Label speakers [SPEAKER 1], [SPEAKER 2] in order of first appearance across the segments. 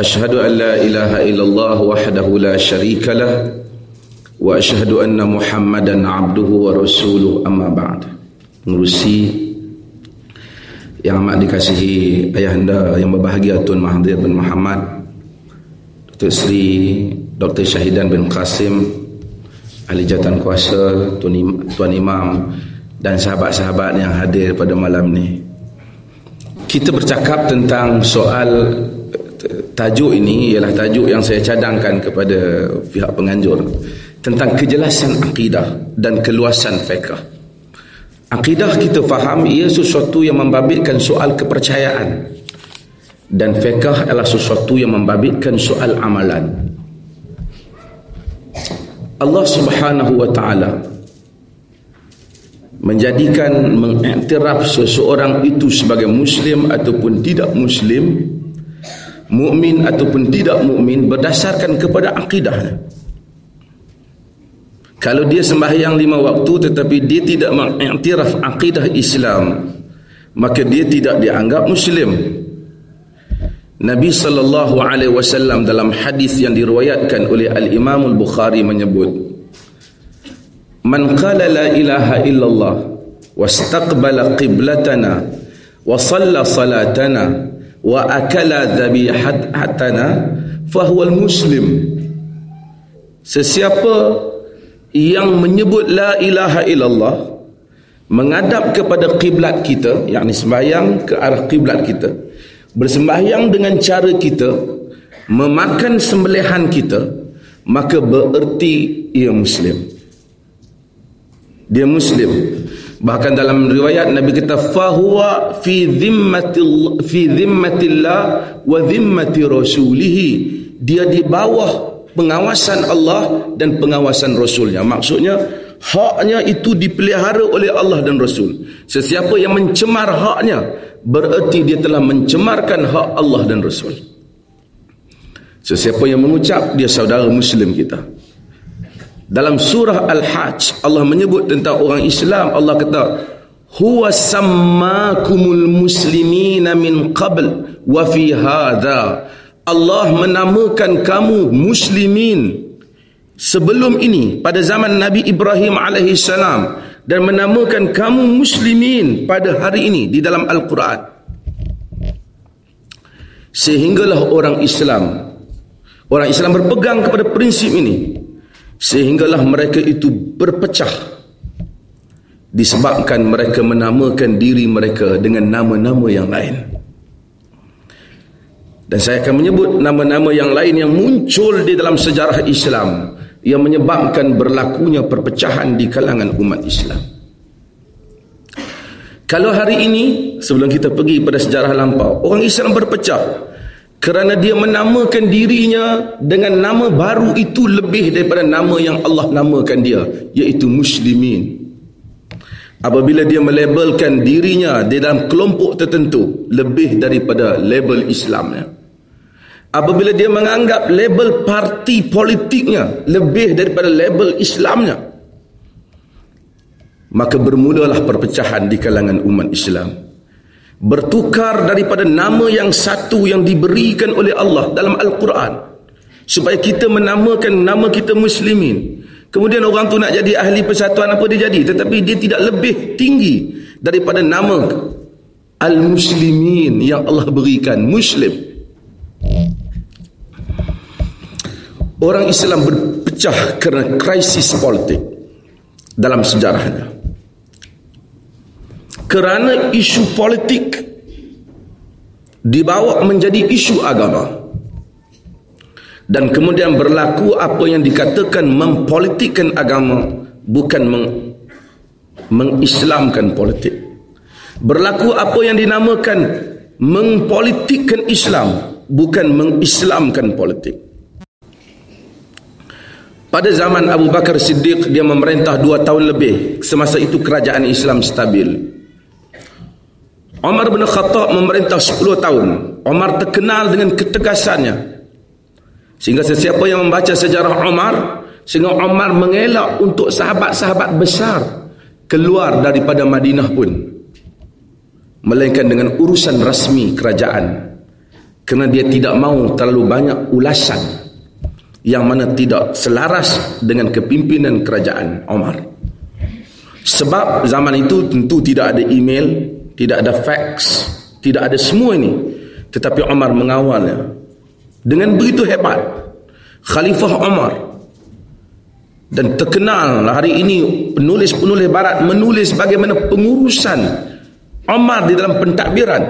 [SPEAKER 1] أشهد أن لا إله إلا الله وحده لا شريك له وأشهد أن محمدا عبده ورسوله أما بعد نرسي yang amat dikasihi ayahanda yang berbahagia Tun Mahathir bin Muhammad Dr. Sri Dr. Syahidan bin Qasim Ahli Jatan Kuasa Tuan, Im- Tuan Imam dan sahabat-sahabat yang hadir pada malam ni kita bercakap tentang soal tajuk ini ialah tajuk yang saya cadangkan kepada pihak penganjur tentang kejelasan akidah dan keluasan fiqh. Akidah kita faham ia sesuatu yang membabitkan soal kepercayaan dan fiqh adalah sesuatu yang membabitkan soal amalan. Allah Subhanahu wa taala menjadikan mengiktiraf seseorang itu sebagai muslim ataupun tidak muslim mukmin ataupun tidak mukmin berdasarkan kepada akidahnya. Kalau dia sembahyang lima waktu tetapi dia tidak mengiktiraf akidah Islam, maka dia tidak dianggap muslim. Nabi sallallahu alaihi wasallam dalam hadis yang diriwayatkan oleh Al-Imam Al-Bukhari menyebut, "Man qala la ilaha illallah wastaqbala qiblatana wa shalla salatana wa akala dhabihatana fahuwa muslim. Sesiapa yang menyebut la ilaha illallah menghadap kepada kiblat kita yakni sembahyang ke arah kiblat kita bersembahyang dengan cara kita memakan sembelihan kita maka bererti ia muslim. Dia muslim Bahkan dalam riwayat Nabi kata fahuwa fi dhimmatil fi dhimmatillah wa dhimmati rasulih. Dia di bawah pengawasan Allah dan pengawasan Rasulnya. Maksudnya haknya itu dipelihara oleh Allah dan Rasul. Sesiapa yang mencemar haknya bererti dia telah mencemarkan hak Allah dan Rasul. Sesiapa yang mengucap dia saudara muslim kita. Dalam surah Al-Hajj Allah menyebut tentang orang Islam. Allah kata huwa sammakumul muslimina min qabl wa fi hadha. Allah menamakan kamu muslimin sebelum ini pada zaman Nabi Ibrahim alaihi salam dan menamakan kamu muslimin pada hari ini di dalam Al-Quran. Sehinggalah orang Islam orang Islam berpegang kepada prinsip ini sehinggalah mereka itu berpecah. Disebabkan mereka menamakan diri mereka dengan nama-nama yang lain. Dan saya akan menyebut nama-nama yang lain yang muncul di dalam sejarah Islam. Yang menyebabkan berlakunya perpecahan di kalangan umat Islam. Kalau hari ini sebelum kita pergi pada sejarah lampau orang Islam berpecah kerana dia menamakan dirinya dengan nama baru itu lebih daripada nama yang Allah namakan dia iaitu muslimin. Apabila dia melabelkan dirinya di dalam kelompok tertentu lebih daripada label Islamnya. Apabila dia menganggap label parti politiknya lebih daripada label Islamnya maka bermulalah perpecahan di kalangan umat Islam bertukar daripada nama yang satu yang diberikan oleh Allah dalam Al-Quran. Supaya kita menamakan nama kita muslimin. Kemudian orang tu nak jadi ahli persatuan apa dia jadi? Tetapi dia tidak lebih tinggi daripada nama al-muslimin yang Allah berikan muslim. Orang Islam berpecah kerana krisis politik dalam sejarahnya kerana isu politik dibawa menjadi isu agama. Dan kemudian berlaku apa yang dikatakan mempolitikkan agama bukan meng, mengislamkan politik. Berlaku apa yang dinamakan mengpolitikkan Islam bukan mengislamkan politik. Pada zaman Abu Bakar Siddiq dia memerintah dua tahun lebih. Semasa itu kerajaan Islam stabil Umar bin Khattab memerintah 10 tahun. Umar terkenal dengan ketegasannya. Sehingga sesiapa yang membaca sejarah Umar sehingga Umar mengelak untuk sahabat-sahabat besar keluar daripada Madinah pun. Melainkan dengan urusan rasmi kerajaan. Kerana dia tidak mahu terlalu banyak ulasan yang mana tidak selaras dengan kepimpinan kerajaan Omar. Sebab zaman itu tentu tidak ada email, tidak ada fax, tidak ada semua ini. Tetapi Omar mengawalnya dengan begitu hebat. Khalifah Omar dan terkenal hari ini penulis-penulis barat menulis bagaimana pengurusan Omar di dalam pentadbiran.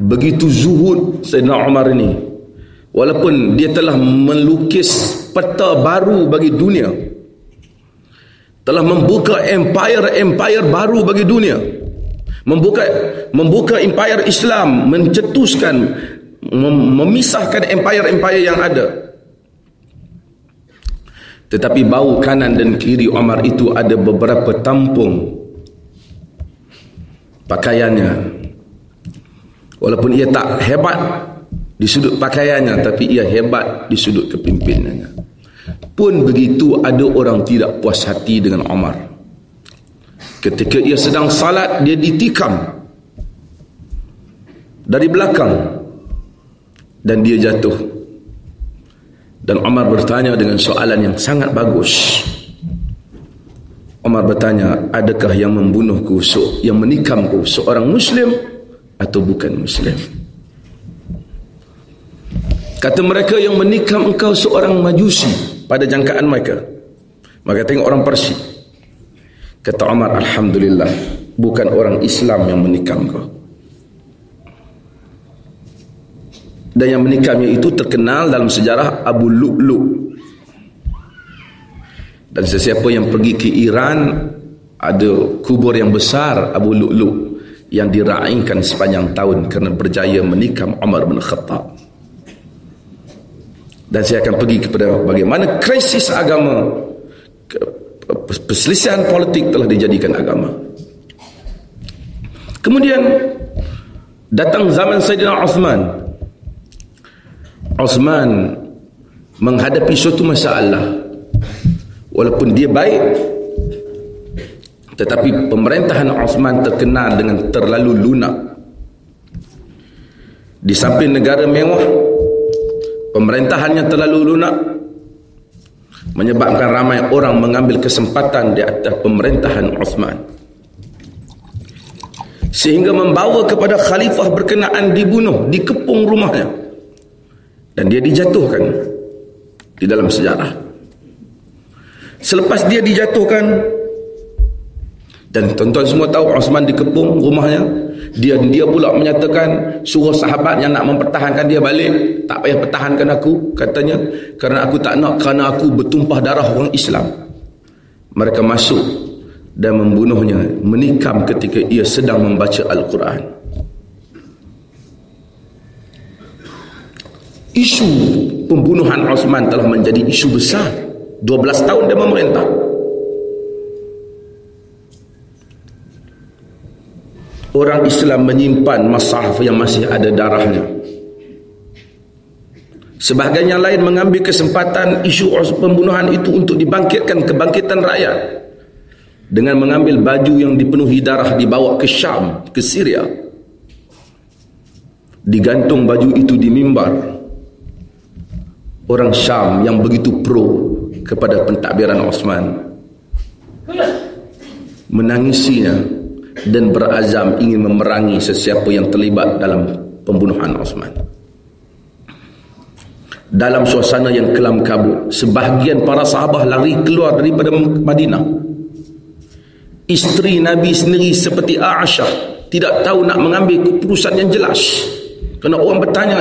[SPEAKER 1] Begitu zuhud Sayyidina Omar ini walaupun dia telah melukis peta baru bagi dunia telah membuka empire-empire baru bagi dunia. Membuka membuka empire Islam mencetuskan mem memisahkan empire-empire yang ada. Tetapi bau kanan dan kiri Omar itu ada beberapa tampung. Pakaiannya. Walaupun ia tak hebat di sudut pakaiannya tapi ia hebat di sudut kepimpinannya pun begitu ada orang tidak puas hati dengan Omar. Ketika ia sedang salat dia ditikam dari belakang dan dia jatuh. Dan Omar bertanya dengan soalan yang sangat bagus. Omar bertanya adakah yang membunuhku yang menikamku seorang muslim atau bukan muslim? Kata mereka yang menikam engkau seorang majusi pada jangkaan mereka. Maka tengok orang Persi. Kata Umar, Alhamdulillah, bukan orang Islam yang menikam kau. Dan yang menikamnya itu terkenal dalam sejarah Abu Lu'lu. Dan sesiapa yang pergi ke Iran, ada kubur yang besar Abu Lu'lu yang diraihkan sepanjang tahun kerana berjaya menikam Umar bin Khattab dan saya akan pergi kepada bagaimana krisis agama perselisihan politik telah dijadikan agama. Kemudian datang zaman Sayyidina Uthman. Uthman menghadapi suatu masalah. Walaupun dia baik tetapi pemerintahan Uthman terkenal dengan terlalu lunak. Di samping negara mewah pemerintahannya terlalu lunak. Menyebabkan ramai orang mengambil kesempatan di atas pemerintahan Uthman. Sehingga membawa kepada khalifah berkenaan dibunuh dikepung rumahnya. Dan dia dijatuhkan di dalam sejarah. Selepas dia dijatuhkan dan tuan-tuan semua tahu Osman dikepung rumahnya. Dia dia pula menyatakan suruh sahabat yang nak mempertahankan dia balik tak payah pertahankan aku katanya. Kerana aku tak nak kerana aku bertumpah darah orang Islam. Mereka masuk dan membunuhnya menikam ketika ia sedang membaca Al-Quran. Isu pembunuhan Osman telah menjadi isu besar. 12 tahun dia memerintah orang Islam menyimpan masahaf yang masih ada darahnya. Sebahagian yang lain mengambil kesempatan isu pembunuhan itu untuk dibangkitkan kebangkitan rakyat. Dengan mengambil baju yang dipenuhi darah dibawa ke Syam, ke Syria. Digantung baju itu di mimbar. Orang Syam yang begitu pro kepada pentadbiran Osman. Menangisinya dan berazam ingin memerangi sesiapa yang terlibat dalam pembunuhan Osman. Dalam suasana yang kelam kabut, sebahagian para sahabat lari keluar daripada Madinah. Isteri Nabi sendiri seperti Aisyah tidak tahu nak mengambil keputusan yang jelas. Kerana orang bertanya,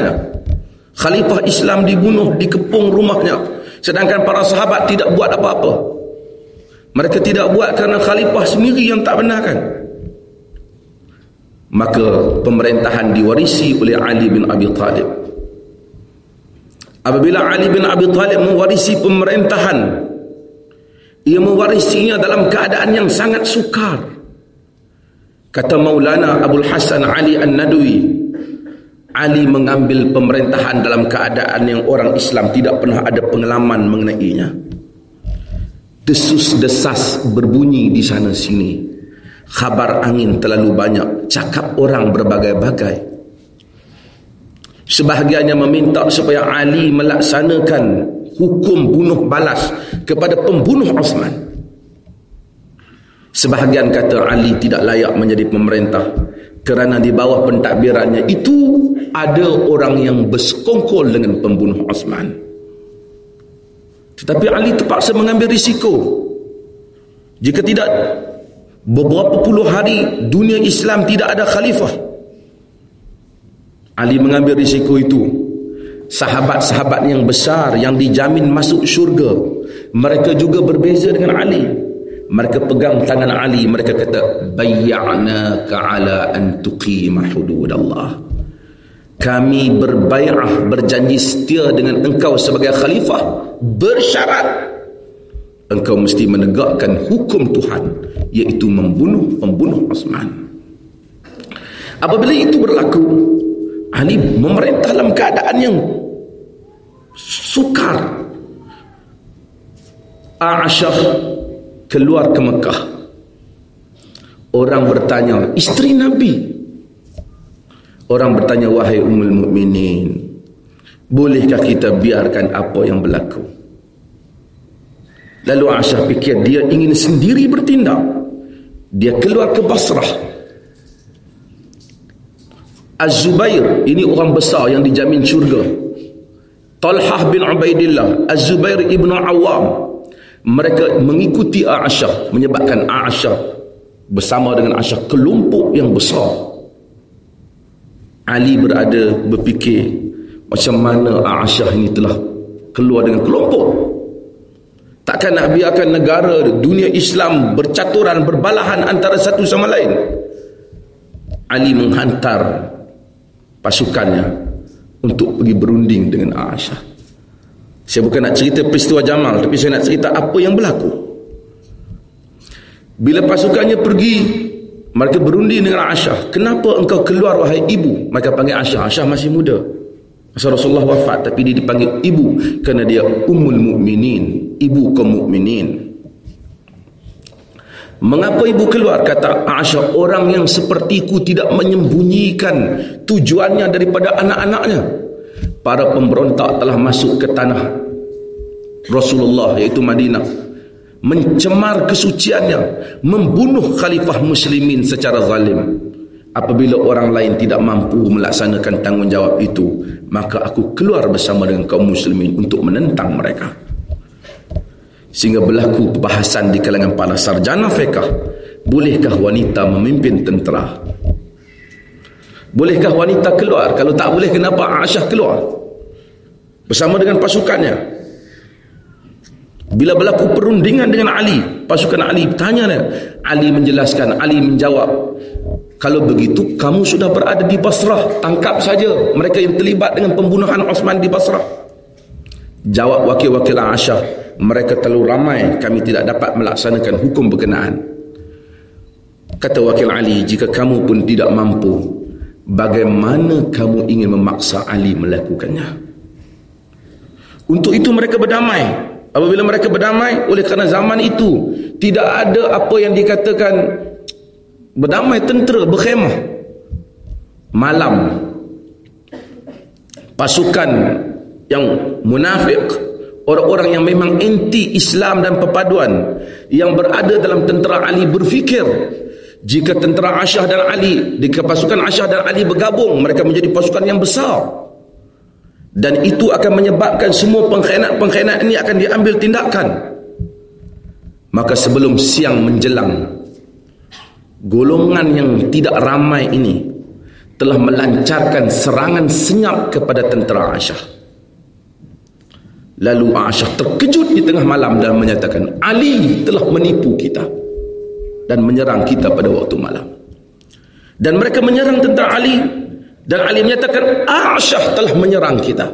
[SPEAKER 1] Khalifah Islam dibunuh, dikepung rumahnya. Sedangkan para sahabat tidak buat apa-apa. Mereka tidak buat kerana khalifah sendiri yang tak benarkan maka pemerintahan diwarisi oleh Ali bin Abi Talib. Apabila Ali bin Abi Thalib mewarisi pemerintahan ia mewarisinya dalam keadaan yang sangat sukar. Kata Maulana Abdul Hasan Ali An-Nadwi Ali mengambil pemerintahan dalam keadaan yang orang Islam tidak pernah ada pengalaman mengenainya. Desus desas berbunyi di sana sini khabar angin terlalu banyak. Cakap orang berbagai-bagai. Sebahagiannya meminta supaya Ali melaksanakan hukum bunuh balas kepada pembunuh Osman. Sebahagian kata Ali tidak layak menjadi pemerintah kerana di bawah pentadbirannya itu ada orang yang bersekongkol dengan pembunuh Osman. Tetapi Ali terpaksa mengambil risiko. Jika tidak beberapa puluh hari dunia Islam tidak ada khalifah? Ali mengambil risiko itu. Sahabat-sahabat yang besar yang dijamin masuk syurga mereka juga berbeza dengan Ali. Mereka pegang tangan Ali mereka kata bayya'naka ala an tuqima hududallah. Kami berbai'ah berjanji setia dengan engkau sebagai khalifah. Bersyarat engkau mesti menegakkan hukum Tuhan iaitu membunuh pembunuh Osman. Apabila itu berlaku Ali memerintah dalam keadaan yang sukar. Aisyah keluar ke Mekah. Orang bertanya isteri Nabi? Orang bertanya wahai umul mukminin bolehkah kita biarkan apa yang berlaku Lalu Aisyah fikir dia ingin sendiri bertindak. Dia keluar ke Basrah. Az-Zubair, ini orang besar yang dijamin syurga. Talhah bin Ubaidillah, Az-Zubair ibn Awam. Mereka mengikuti Aisyah, menyebabkan Aisyah bersama dengan Aisyah kelompok yang besar. Ali berada berfikir macam mana Aisyah ini telah keluar dengan kelompok Takkan nak biarkan negara dunia Islam bercaturan, berbalahan antara satu sama lain. Ali menghantar pasukannya untuk pergi berunding dengan Aisyah. Saya bukan nak cerita peristiwa Jamal, tapi saya nak cerita apa yang berlaku. Bila pasukannya pergi, mereka berunding dengan Aisyah. Kenapa engkau keluar wahai ibu? Mereka panggil Aisyah. Aisyah masih muda. Rasulullah wafat tapi dia dipanggil ibu kerana dia ummul mukminin, ibu kaum mukminin. Mengapa ibu keluar kata Aisyah orang yang sepertiku tidak menyembunyikan tujuannya daripada anak-anaknya. Para pemberontak telah masuk ke tanah Rasulullah iaitu Madinah mencemar kesuciannya, membunuh khalifah muslimin secara zalim. Apabila orang lain tidak mampu melaksanakan tanggungjawab itu, maka aku keluar bersama dengan kaum muslimin untuk menentang mereka. Sehingga berlaku perbahasan di kalangan para sarjana fiqah, bolehkah wanita memimpin tentera? Bolehkah wanita keluar? Kalau tak boleh, kenapa Aisyah keluar? Bersama dengan pasukannya. Bila berlaku perundingan dengan Ali, pasukan Ali tanya dia. Ali menjelaskan, Ali menjawab, kalau begitu kamu sudah berada di Basrah. Tangkap saja mereka yang terlibat dengan pembunuhan Osman di Basrah. Jawab wakil-wakil Aisyah Mereka terlalu ramai. Kami tidak dapat melaksanakan hukum berkenaan. Kata wakil Ali Jika kamu pun tidak mampu Bagaimana kamu ingin memaksa Ali melakukannya? Untuk itu mereka berdamai. Apabila mereka berdamai Oleh kerana zaman itu Tidak ada apa yang dikatakan berdamai tentera berkhemah. Malam. Pasukan yang munafik orang-orang yang memang anti Islam dan perpaduan yang berada dalam tentera Ali berfikir jika tentera Asyah dan Ali jika pasukan Asyah dan Ali bergabung mereka menjadi pasukan yang besar. Dan itu akan menyebabkan semua pengkhianat-pengkhianat ini akan diambil tindakan. Maka sebelum siang menjelang golongan yang tidak ramai ini telah melancarkan serangan senyap kepada tentera Aisyah. Lalu Aisyah terkejut di tengah malam dan menyatakan Ali telah menipu kita dan menyerang kita pada waktu malam. Dan mereka menyerang tentera Ali dan Ali menyatakan Aisyah telah menyerang kita.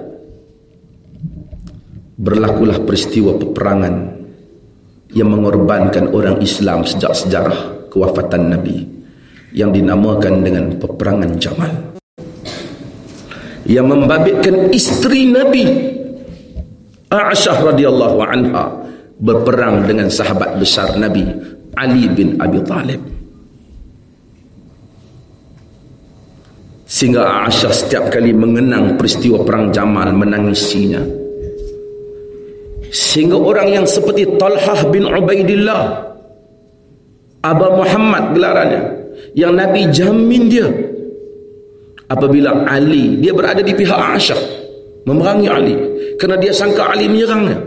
[SPEAKER 1] berlakulah peristiwa peperangan yang mengorbankan orang Islam sejak sejarah kewafatan Nabi yang dinamakan dengan peperangan Jamal. Yang membabitkan isteri Nabi Aisyah radhiyallahu anha berperang dengan sahabat besar Nabi Ali bin Abi Talib. Sehingga Aisyah setiap kali mengenang peristiwa perang Jamal menangisinya. Sehingga orang yang seperti Talhah bin Ubaidillah Aba Muhammad gelarannya. Yang Nabi jamin dia. Apabila Ali dia berada di pihak Aisyah memerangi Ali. Kerana dia sangka Ali menyerangnya.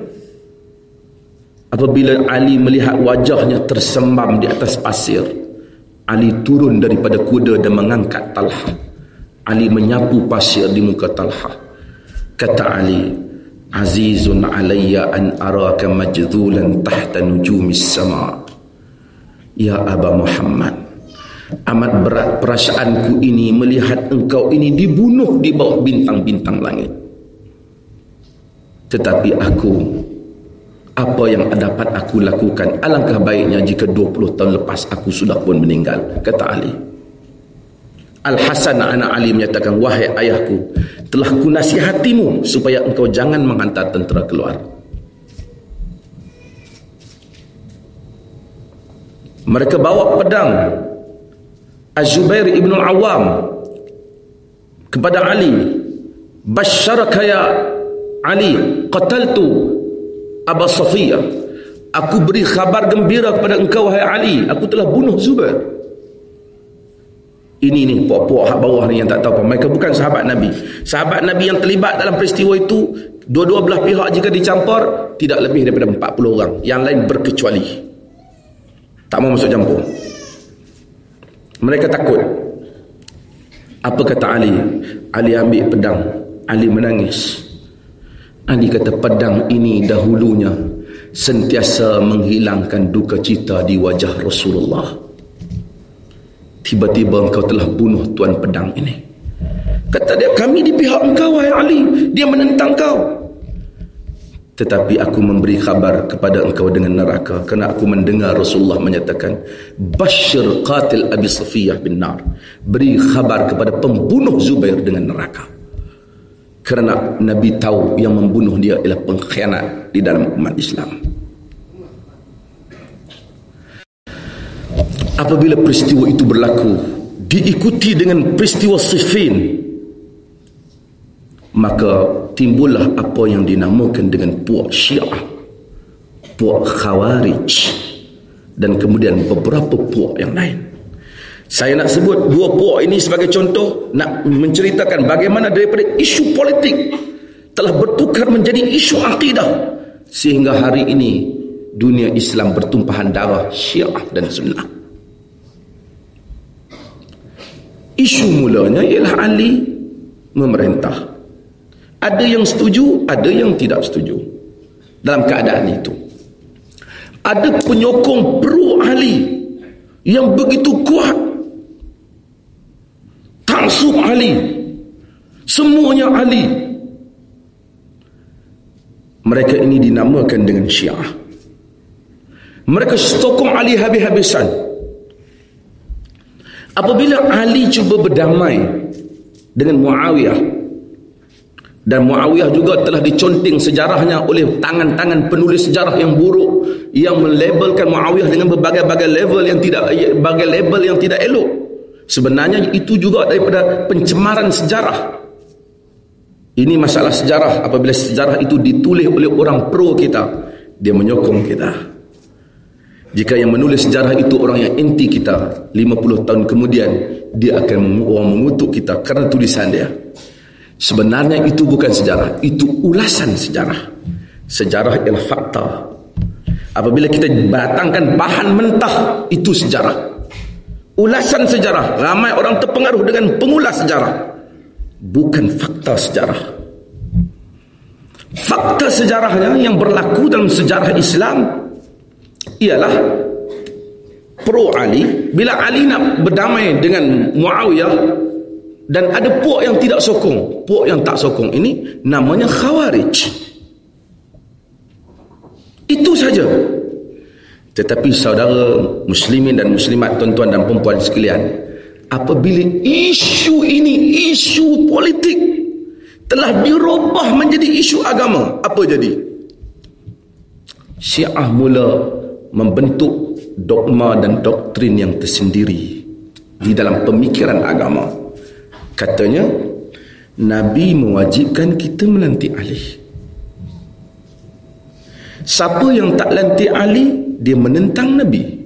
[SPEAKER 1] Apabila Ali melihat wajahnya tersembam di atas pasir Ali turun daripada kuda dan mengangkat Talha. Ali menyapu pasir di muka Talha. Kata Ali azizun alayya an araka majzulan tahta nujumis sama ya Aba Muhammad Amat berat perasaanku ini melihat engkau ini dibunuh di bawah bintang-bintang langit. Tetapi aku, apa yang dapat aku lakukan? Alangkah baiknya jika 20 tahun lepas aku sudah pun meninggal. Kata Ali. Al-Hasan anak Ali menyatakan, Wahai ayahku, telah ku nasihatimu supaya engkau jangan menghantar tentera keluar. Mereka bawa pedang Az-Zubair ibn al-Awwam kepada Ali. Basyaraka ya Ali Qataltu Aba Safiyah Aku beri khabar gembira kepada engkau wahai Ali. Aku telah bunuh Zubair. Ini ni puak-puak hak bawah ni yang tak tahu apa. Mereka bukan sahabat Nabi. Sahabat Nabi yang terlibat dalam peristiwa itu Dua-dua belah pihak jika dicampur Tidak lebih daripada 40 orang. Yang lain berkecuali Tak mau masuk campur mereka takut. Apa kata Ali? Ali ambil pedang. Ali menangis. Ali kata pedang ini dahulunya sentiasa menghilangkan duka cita di wajah Rasulullah. Tiba-tiba engkau telah bunuh tuan pedang ini. Kata dia, kami di pihak engkau, wahai Ali. Dia menentang kau tetapi aku memberi khabar kepada engkau dengan neraka kerana aku mendengar Rasulullah menyatakan bashir qatil Abi Safiyah bin Nar. Beri khabar kepada pembunuh Zubair dengan neraka. Kerana Nabi tahu yang membunuh dia ialah pengkhianat di dalam umat Islam. Apabila peristiwa itu berlaku diikuti dengan peristiwa Siffin maka timbullah apa yang dinamakan dengan puak syiah puak khawarij dan kemudian beberapa puak yang lain. Saya nak sebut dua puak ini sebagai contoh nak menceritakan bagaimana daripada isu politik telah bertukar menjadi isu akidah sehingga hari ini dunia Islam bertumpahan darah syiah dan sunnah. Isu mulanya ialah Ali memerintah ada yang setuju, ada yang tidak setuju. Dalam keadaan itu. Ada penyokong pro Ali yang begitu kuat. Taksub Ali. Semuanya Ali. Mereka ini dinamakan dengan Syiah. Mereka sokong Ali habis-habisan. Apabila Ali cuba berdamai dengan Muawiyah dan Muawiyah juga telah diconting sejarahnya oleh tangan-tangan penulis sejarah yang buruk yang melabelkan Muawiyah dengan berbagai-bagai level yang tidak bagai label yang tidak elok. Sebenarnya itu juga daripada pencemaran sejarah. Ini masalah sejarah. Apabila sejarah itu ditulis oleh orang pro kita dia menyokong kita. Jika yang menulis sejarah itu orang yang inti kita 50 tahun kemudian dia akan mengutuk kita kerana tulisan dia Sebenarnya itu bukan sejarah, itu ulasan sejarah. Sejarah ialah fakta. Apabila kita batangkan bahan mentah, itu sejarah. Ulasan sejarah, ramai orang terpengaruh dengan pengulas sejarah. Bukan fakta sejarah. Fakta sejarahnya yang berlaku dalam sejarah Islam ialah pro Ali bila Ali nak berdamai dengan Muawiyah dan ada puak yang tidak sokong puak yang tak sokong ini namanya khawarij Itu saja. Tetapi saudara muslimin dan muslimat tuan-tuan dan perempuan sekalian, apabila isu ini isu politik telah dirubah menjadi isu agama, apa jadi? Syiah mula membentuk dogma dan doktrin yang tersendiri di dalam pemikiran agama. Katanya, Nabi mewajibkan kita melantik ahli. Siapa yang tak lantik ahli, dia menentang Nabi.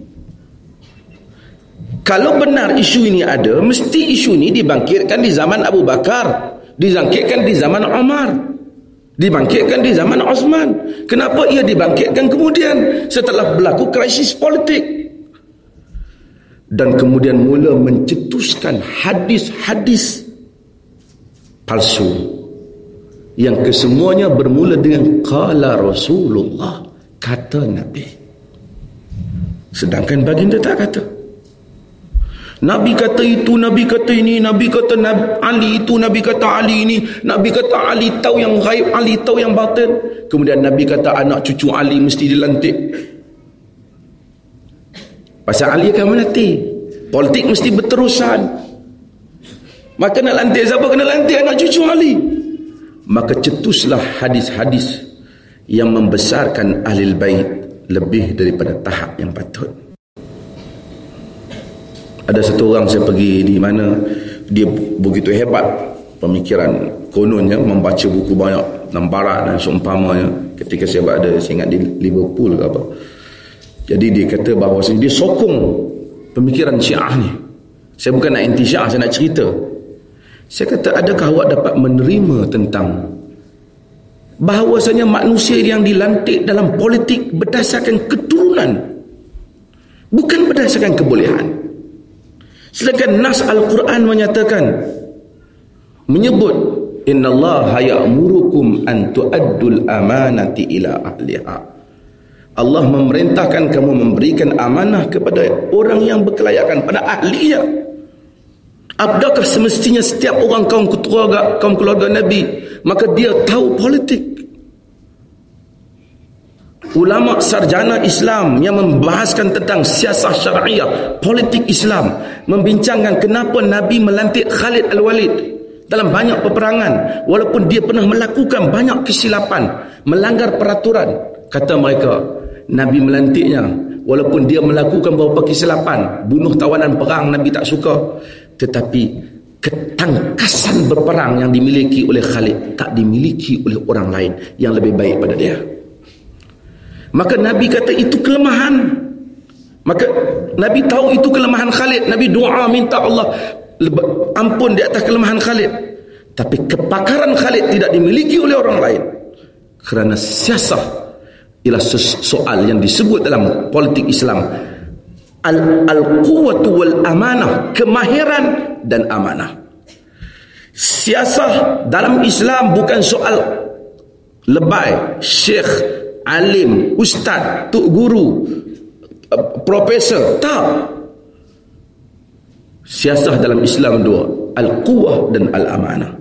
[SPEAKER 1] Kalau benar isu ini ada mesti isu ini dibangkitkan di zaman Abu Bakar dibangkitkan di zaman Umar dibangkitkan di zaman Osman. Kenapa ia dibangkitkan kemudian? Setelah berlaku krisis politik. Dan kemudian mula mencetuskan hadis-hadis palsu yang kesemuanya bermula dengan kala Rasulullah kata Nabi Sedangkan baginda tak kata. Nabi kata itu, Nabi kata ini, Nabi kata Nabi Ali itu, Nabi kata Ali ini, Nabi kata Ali tahu yang gaib, Ali tahu yang batin. Kemudian Nabi kata anak cucu Ali mesti dilantik. Pasal Ali akan melantik. Politik mesti berterusan. Maka nak lantik siapa? Kena lantik anak cucu Ali. Maka cetuslah hadis-hadis yang membesarkan ahli bait lebih daripada tahap yang patut. Ada satu orang saya pergi di mana dia begitu hebat pemikiran kononnya membaca buku banyak dan barat dan seumpamanya. Ketika saya berada saya ingat di Liverpool ke apa. Jadi dia kata bahawa dia sokong pemikiran syiah ni. Saya bukan nak anti syiah saya nak cerita saya kata adakah awak dapat menerima tentang bahawasanya manusia yang dilantik dalam politik berdasarkan keturunan bukan berdasarkan kebolehan? Sedangkan nas al-Quran menyatakan menyebut innallaha ya'murukum an tu'addul amanati ila ahliha. Allah memerintahkan kamu memberikan amanah kepada orang yang berkelayakan pada ahlinya Adakah semestinya setiap orang kaum keluarga kaum keluarga Nabi maka dia tahu politik ulama sarjana Islam yang membahaskan tentang siasah syariah, politik Islam, membincangkan kenapa Nabi melantik Khalid Al-Walid dalam banyak peperangan walaupun dia pernah melakukan banyak kesilapan, melanggar peraturan. Kata mereka, Nabi melantiknya walaupun dia melakukan beberapa kesilapan, bunuh tawanan perang Nabi tak suka, tetapi ketangkasan berperang yang dimiliki oleh Khalid tak dimiliki oleh orang lain yang lebih baik pada dia. Maka Nabi kata itu kelemahan. Maka Nabi tahu itu kelemahan Khalid. Nabi doa minta Allah ampun di atas kelemahan Khalid. Tapi kepakaran Khalid tidak dimiliki oleh orang lain. Kerana siasah ialah soal yang disebut dalam politik Islam. Al-quwatu wal amanah. Kemahiran dan amanah. Siasah dalam Islam bukan soal lebay, syekh, alim, ustaz, tuk guru, profesor. Tak. Siasah dalam Islam dua. Al-Quwah dan Al-Amanah.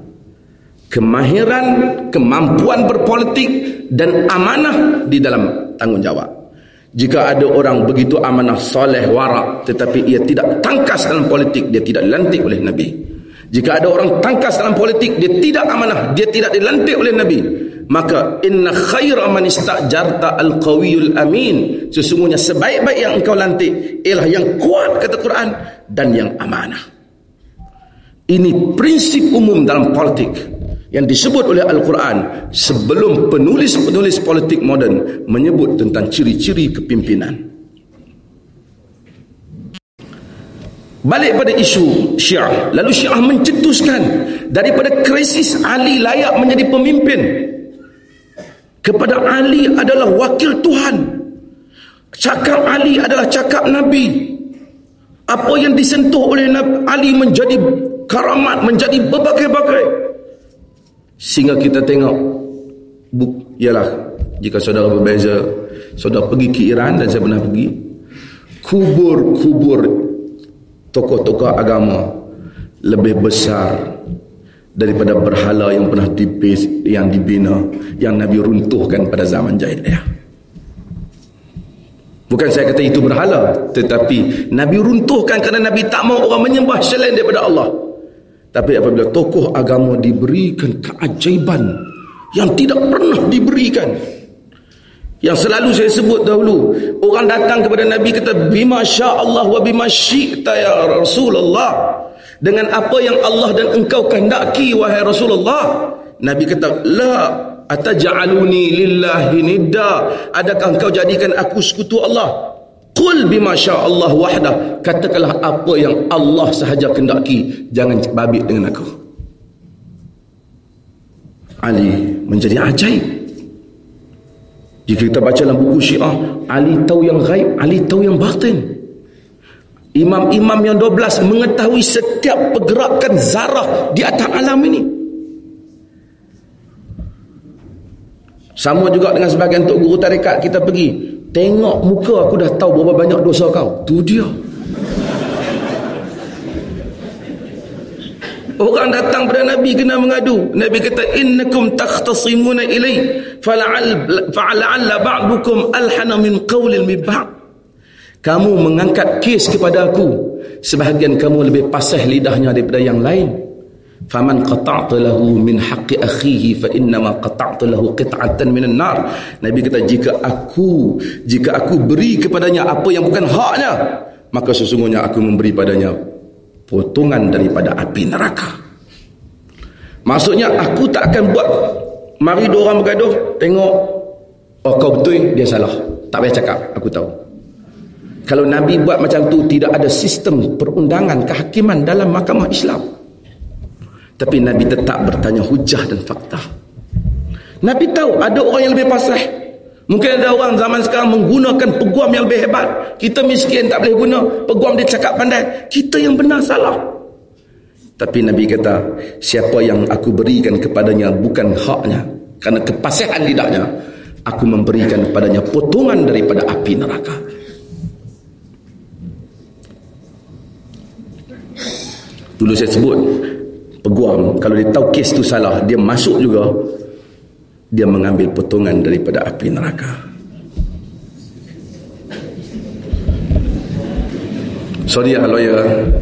[SPEAKER 1] Kemahiran, kemampuan berpolitik dan amanah di dalam tanggungjawab. Jika ada orang begitu amanah, soleh, warak tetapi ia tidak tangkas dalam politik, dia tidak dilantik oleh Nabi. Jika ada orang tangkas dalam politik, dia tidak amanah, dia tidak dilantik oleh Nabi maka inna khaira man istajarta alqawiyul amin. Sesungguhnya sebaik-baik yang engkau lantik ialah yang kuat kata Quran dan yang amanah. Ini prinsip umum dalam politik yang disebut oleh Al-Quran sebelum penulis-penulis politik moden menyebut tentang ciri-ciri kepimpinan. Balik pada isu syiah. Lalu syiah mencetuskan daripada krisis Ali layak menjadi pemimpin kepada Ali adalah wakil Tuhan. Cakap Ali adalah cakap Nabi. Apa yang disentuh oleh Ali menjadi karamat menjadi berbagai-bagai sehingga kita tengok buk, ialah jika saudara berbeza saudara pergi ke Iran dan saya pernah pergi kubur-kubur tokoh-tokoh agama lebih besar daripada berhala yang pernah dibis, yang dibina yang Nabi runtuhkan pada zaman jahiliyah. Bukan saya kata itu berhala. Tetapi Nabi runtuhkan kerana Nabi tak mahu orang menyembah selain daripada Allah. Tapi apabila tokoh agama diberikan keajaiban yang tidak pernah diberikan. Yang selalu saya sebut dahulu. Orang datang kepada Nabi kata, Bima Allah wa bima syi'ta ya Rasulullah. Dengan apa yang Allah dan engkau kehendaki wahai Rasulullah. Nabi kata, La ataj'aluni lillahi nidda adakah engkau jadikan aku sekutu Allah qul bima Allah wahda katakanlah apa yang Allah sahaja kehendaki. Jangan babit dengan aku. Ali menjadi ajaib. Jika kita baca dalam buku syiah Ali tahu yang gaib Ali tahu yang batin. Imam-imam yang 12 mengetahui setiap pergerakan zarah di atas alam ini. Sama juga dengan sebagian tok guru tarekat kita pergi. Tengok muka aku dah tahu berapa banyak dosa kau. Tu dia. Orang datang pada Nabi kena mengadu. Nabi kata innakum takhtasimuna ilai fala'al fa'ala'alla ba'dukum alhana min qawlil min Kamu mengangkat kes kepada aku. Sebahagian kamu lebih pasah lidahnya daripada yang lain faman qata'ta lahu min haqqi akhihi fa innama qata'ta lahu qit'atan minan nar. Nabi kata jika aku jika aku beri kepadanya apa yang bukan haknya maka sesungguhnya aku memberi padanya potongan daripada api neraka. Maksudnya aku tak akan buat. Mari dua orang bergaduh tengok oh kau betul dia salah. Tak payah cakap aku tahu. Kalau Nabi buat macam tu tidak ada sistem perundangan kehakiman dalam mahkamah Islam tapi Nabi tetap bertanya hujah dan fakta. Nabi tahu ada orang yang lebih pasrah. Mungkin ada orang zaman sekarang menggunakan peguam yang lebih hebat. Kita miskin tak boleh guna. Peguam dia cakap pandai. Kita yang benar salah. Tapi Nabi kata, siapa yang aku berikan kepadanya bukan haknya. Kerana kepasihan lidahnya. Aku memberikan kepadanya potongan daripada api neraka. Dulu saya sebut, peguam. Kalau dia tahu kes tu salah dia masuk juga dia mengambil potongan daripada api neraka. Sorry lah lawyer.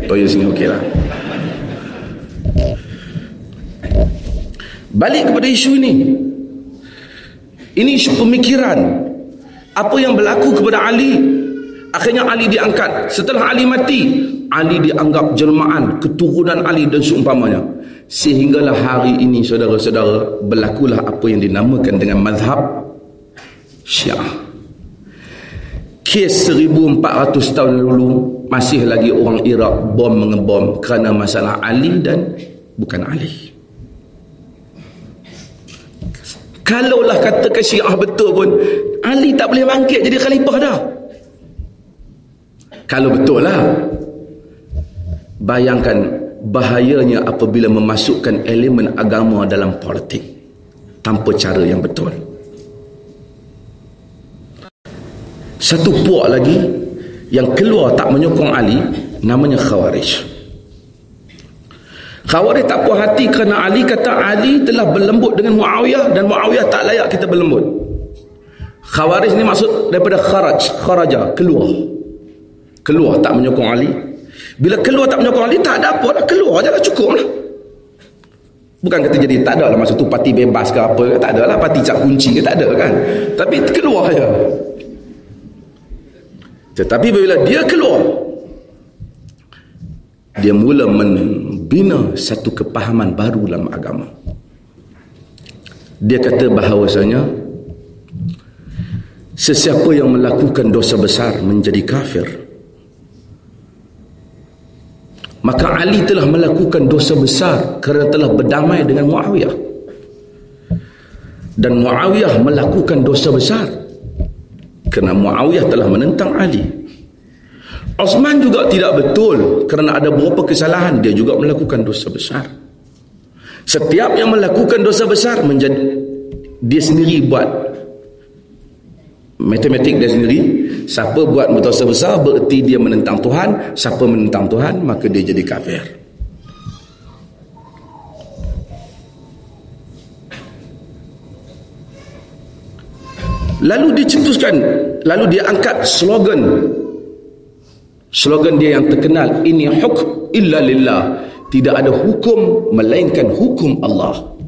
[SPEAKER 1] Lawyer sini okey lah. Balik kepada isu ini. Ini isu pemikiran. Apa yang berlaku kepada Ali? Akhirnya Ali diangkat. Setelah Ali mati Ali dianggap jelmaan keturunan Ali dan seumpamanya. Sehinggalah hari ini saudara-saudara berlakulah apa yang dinamakan dengan mazhab Syiah. Kes 1400 tahun lalu masih lagi orang Iraq bom mengebom kerana masalah Ali dan bukan Ali. Kalaulah katakan Syiah betul pun Ali tak boleh bangkit jadi khalifah dah. Kalau betul lah Bayangkan bahayanya apabila memasukkan elemen agama dalam politik tanpa cara yang betul. Satu puak lagi yang keluar tak menyokong Ali namanya Khawarij. Khawarij tak puas hati kerana Ali kata Ali telah berlembut dengan Muawiyah dan Muawiyah tak layak kita berlembut. Khawarij ni maksud daripada kharaj, kharaja, keluar. Keluar tak menyokong Ali, bila keluar tak menyokong Ali, tak ada apa lah. Keluar je lah, cukup lah. Bukan kata jadi tak ada lah masa tu parti bebas ke apa. Tak ada lah parti cap kunci ke, tak ada kan. Tapi keluar je. Tetapi bila dia keluar, dia mula membina satu kepahaman baru dalam agama. Dia kata bahawasanya, sesiapa yang melakukan dosa besar menjadi kafir, maka Ali telah melakukan dosa besar kerana telah berdamai dengan Muawiyah. Dan Muawiyah melakukan dosa besar kerana Muawiyah telah menentang Ali. Osman juga tidak betul kerana ada beberapa kesalahan. Dia juga melakukan dosa besar. Setiap yang melakukan dosa besar menjadi dia sendiri buat matematik dia sendiri siapa buat dosa besar bererti dia menentang Tuhan siapa menentang Tuhan maka dia jadi kafir. Lalu dicetuskan lalu dia angkat slogan. Slogan dia yang terkenal ini hukm illa lillah. Tidak ada hukum melainkan hukum Allah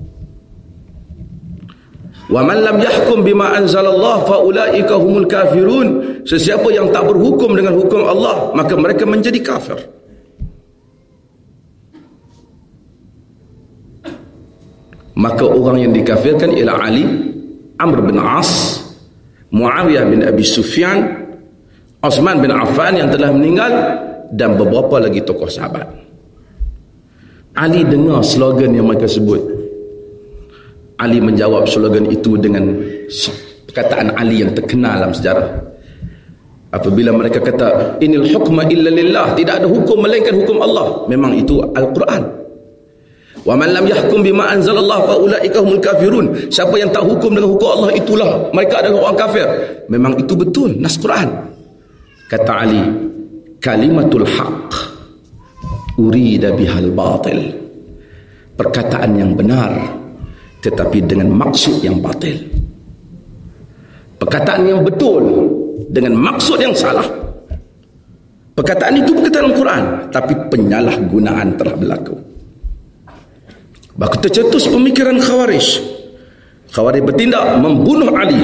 [SPEAKER 1] wa man lam yahkum bima anzalallah fa ulaika humul kafirun. Sesiapa yang tak berhukum dengan hukum Allah maka mereka menjadi kafir. Maka orang yang dikafirkan ialah Ali Amr bin As Muawiyah bin Abi Sufyan Osman bin Affan yang telah meninggal dan beberapa lagi tokoh sahabat. Ali dengar slogan yang mereka sebut Ali menjawab slogan itu dengan perkataan Ali yang terkenal dalam sejarah apabila mereka kata inil hukma illa lillah tidak ada hukum melainkan hukum Allah memang itu Al-Quran Wa man lam yahkum bima anzalallahu fa ulaika humul kafirun. Siapa yang tak hukum dengan hukum Allah itulah mereka adalah orang kafir. Memang itu betul nas Quran. Kata Ali, kalimatul haq urida bihal batil. Perkataan yang benar tetapi dengan maksud yang batil. Perkataan yang betul dengan maksud yang salah. Perkataan itu perkataan Al-Quran tapi penyalahgunaan telah berlaku. Maka tercetus pemikiran Khawarij. Khawarij bertindak membunuh Ali.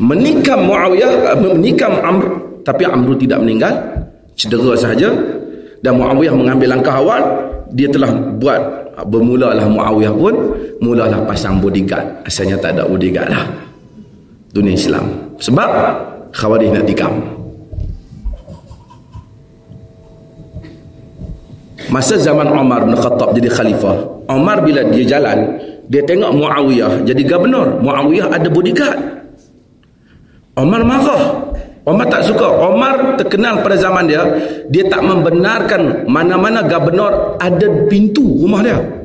[SPEAKER 1] Menikam Muawiyah, menikam Amr. Tapi Amr tidak meninggal. Cedera sahaja. Dan Muawiyah mengambil langkah awal. Dia telah buat, bermulalah Muawiyah pun, mulalah pasang bodyguard. Asalnya tak ada bodyguard lah. Dunia Islam. Sebab Khawarij nak tikam. Masa zaman Umar bin Khattab jadi khalifah, Umar bila dia jalan, dia tengok Muawiyah jadi gubernur. Muawiyah ada bodyguard. Umar marah. Umar tak suka. Umar terkenal pada zaman dia, dia tak membenarkan mana-mana gubernur ada pintu rumah dia.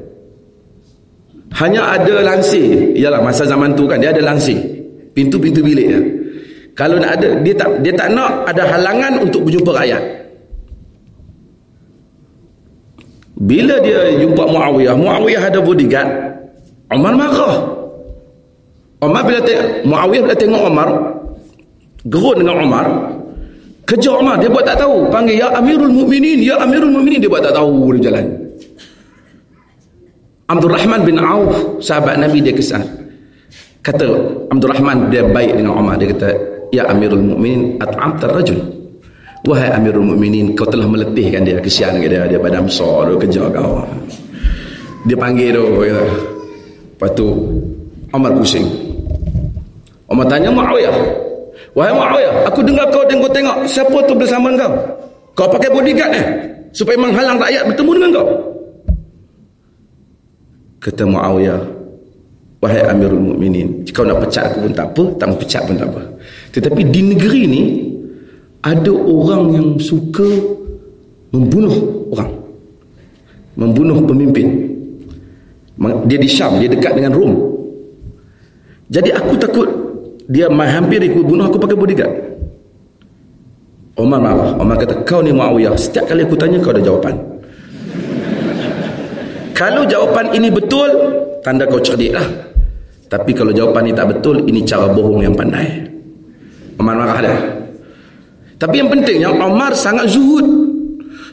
[SPEAKER 1] Hanya ada lansir. Iyalah masa zaman tu kan dia ada lansir. Pintu-pintu bilik dia. Kalau nak ada dia tak dia tak nak ada halangan untuk berjumpa rakyat. Bila dia jumpa Muawiyah, Muawiyah ada bodyguard. Umar marah. Umar bila tengok, Muawiyah bila tengok Umar, gerun dengan Umar, kejar Umar, dia buat tak tahu. Panggil, Ya Amirul Mukminin, Ya Amirul Mukminin dia buat tak tahu dia jalan. Abdul Rahman bin Auf, sahabat Nabi dia kesan. Kata Abdul Rahman dia baik dengan Umar, dia kata, Ya Amirul Mukminin, at'amtar rajul. Wahai Amirul Mukminin, kau telah meletihkan dia kesian ke dia, dia badan besar, dia kejar kau. Dia panggil tu, kata. Lepas tu Umar pusing. Umar tanya Muawiyah. Wahai Muawiyah, aku dengar kau tengok tengok siapa tu bersama kau? Kau pakai bodyguard eh? Supaya menghalang rakyat bertemu dengan kau. Kata Muawiyah, Wahai Amirul Mukminin, jika nak pecat aku pun tak apa, tak pecat pun tak apa. Tetapi di negeri ni ada orang yang suka membunuh orang membunuh pemimpin. Dia di Syam dia dekat dengan Rom. Jadi aku takut dia hampir ikut bunuh aku pakai bodyguard. Omar marah. Omar kata kau ni Muawiyah setiap kali aku tanya kau ada jawapan kalau jawapan ini betul tanda kau cerdik lah tapi kalau jawapan ini tak betul ini cara bohong yang pandai Omar marah dia tapi yang pentingnya Umar sangat zuhud.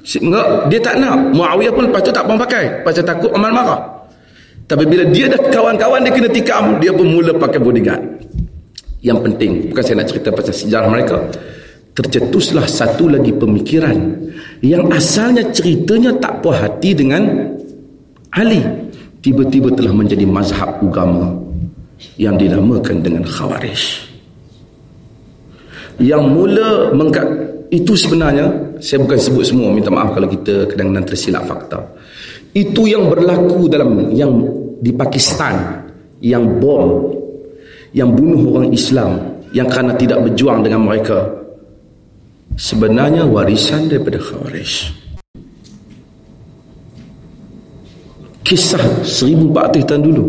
[SPEAKER 1] Sehingga dia tak nak. Muawiyah pun lepas tu tak pun pakai. Pasal takut Umar marah. Tapi bila dia dah kawan-kawan dia kena tikam, dia pun mula pakai bodyguard. Yang penting, bukan saya nak cerita pasal sejarah mereka. Tercetuslah satu lagi pemikiran yang asalnya ceritanya tak puas hati dengan Ali. Tiba-tiba telah menjadi mazhab agama yang dinamakan dengan Khawarij. Yang mula mengkat itu sebenarnya saya bukan sebut semua minta maaf kalau kita kadang-kadang tersilap fakta. Itu yang berlaku dalam yang di Pakistan yang bom yang bunuh orang Islam yang kerana tidak berjuang dengan mereka. Sebenarnya warisan daripada Khawarij kisah 1400 tahun dulu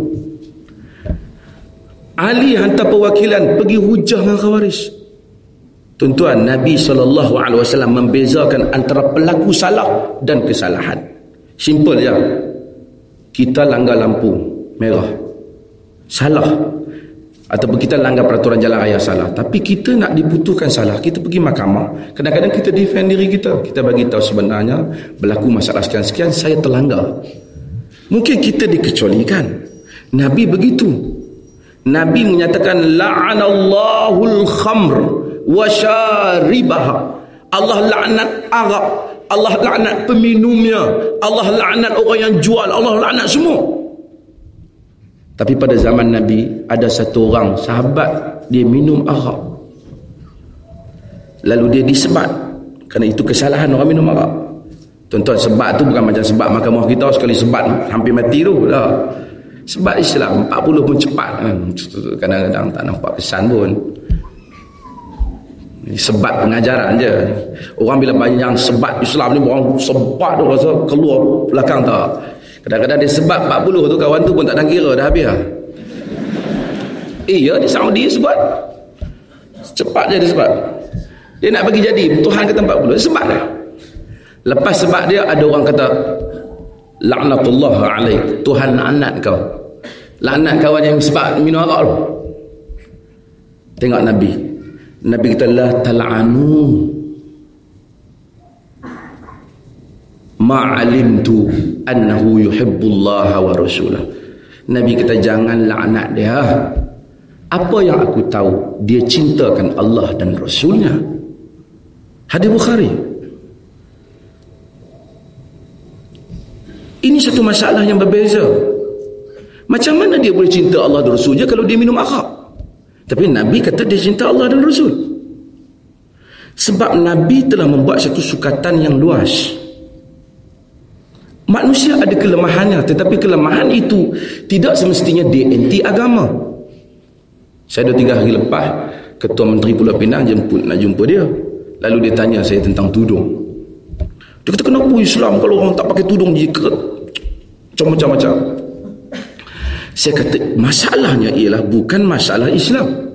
[SPEAKER 1] Ali hantar perwakilan pergi hujah dengan Khawarij Tuan-tuan, Nabi SAW membezakan antara pelaku salah dan kesalahan. Simple je. Kita langgar lampu merah. Salah. ataupun kita langgar peraturan jalan raya salah tapi kita nak diputuskan salah kita pergi mahkamah kadang-kadang kita defend diri kita kita bagi tahu sebenarnya berlaku masalah sekian-sekian saya terlanggar mungkin kita dikecualikan Nabi begitu Nabi menyatakan la'anallahul khamr wa syaribaha Allah laknat arak Allah laknat peminumnya Allah laknat orang yang jual Allah laknat semua tapi pada zaman Nabi ada satu orang sahabat dia minum arak. Lalu dia disebat. Kerana itu kesalahan orang minum arak. Tuan-tuan sebat tu bukan macam sebat mahkamah kita sekali sebat hampir mati tu dah. Sebat Islam 40 pun cepat kan. Kadang-kadang tak nampak kesan pun. Sebat pengajaran je. Orang bila banyak sebat Islam ni orang sebat tu rasa keluar belakang tak. Kadang-kadang dia sebab 40 tu kawan tu pun tak nak kira dah habis lah. Iya di Saudi sebab cepat je dia sebab. Dia nak bagi jadi Tuhan kata 40 dia sebab dah. Lepas sebab dia ada orang kata laknatullah alaik Tuhan laknat kau. Laknat kawan yang sebab minum arak tu. Tengok Nabi. Nabi kata la tal'anu ma'alimtu annahu yuhibbullaha wa rasulah Nabi kata jangan laknat dia apa yang aku tahu dia cintakan Allah dan Rasulnya hadis Bukhari ini satu masalah yang berbeza macam mana dia boleh cinta Allah dan Rasulnya kalau dia minum arak tapi Nabi kata dia cinta Allah dan Rasul sebab Nabi telah membuat satu sukatan yang luas Manusia ada kelemahannya tetapi kelemahan itu tidak semestinya dia anti agama. Saya dah tiga hari lepas Ketua Menteri Pulau Pinang jemput nak jumpa dia. Lalu dia tanya saya tentang tudung. Dia kata kenapa Islam kalau orang tak pakai tudung macam-macam. Saya kata masalahnya ialah bukan masalah Islam.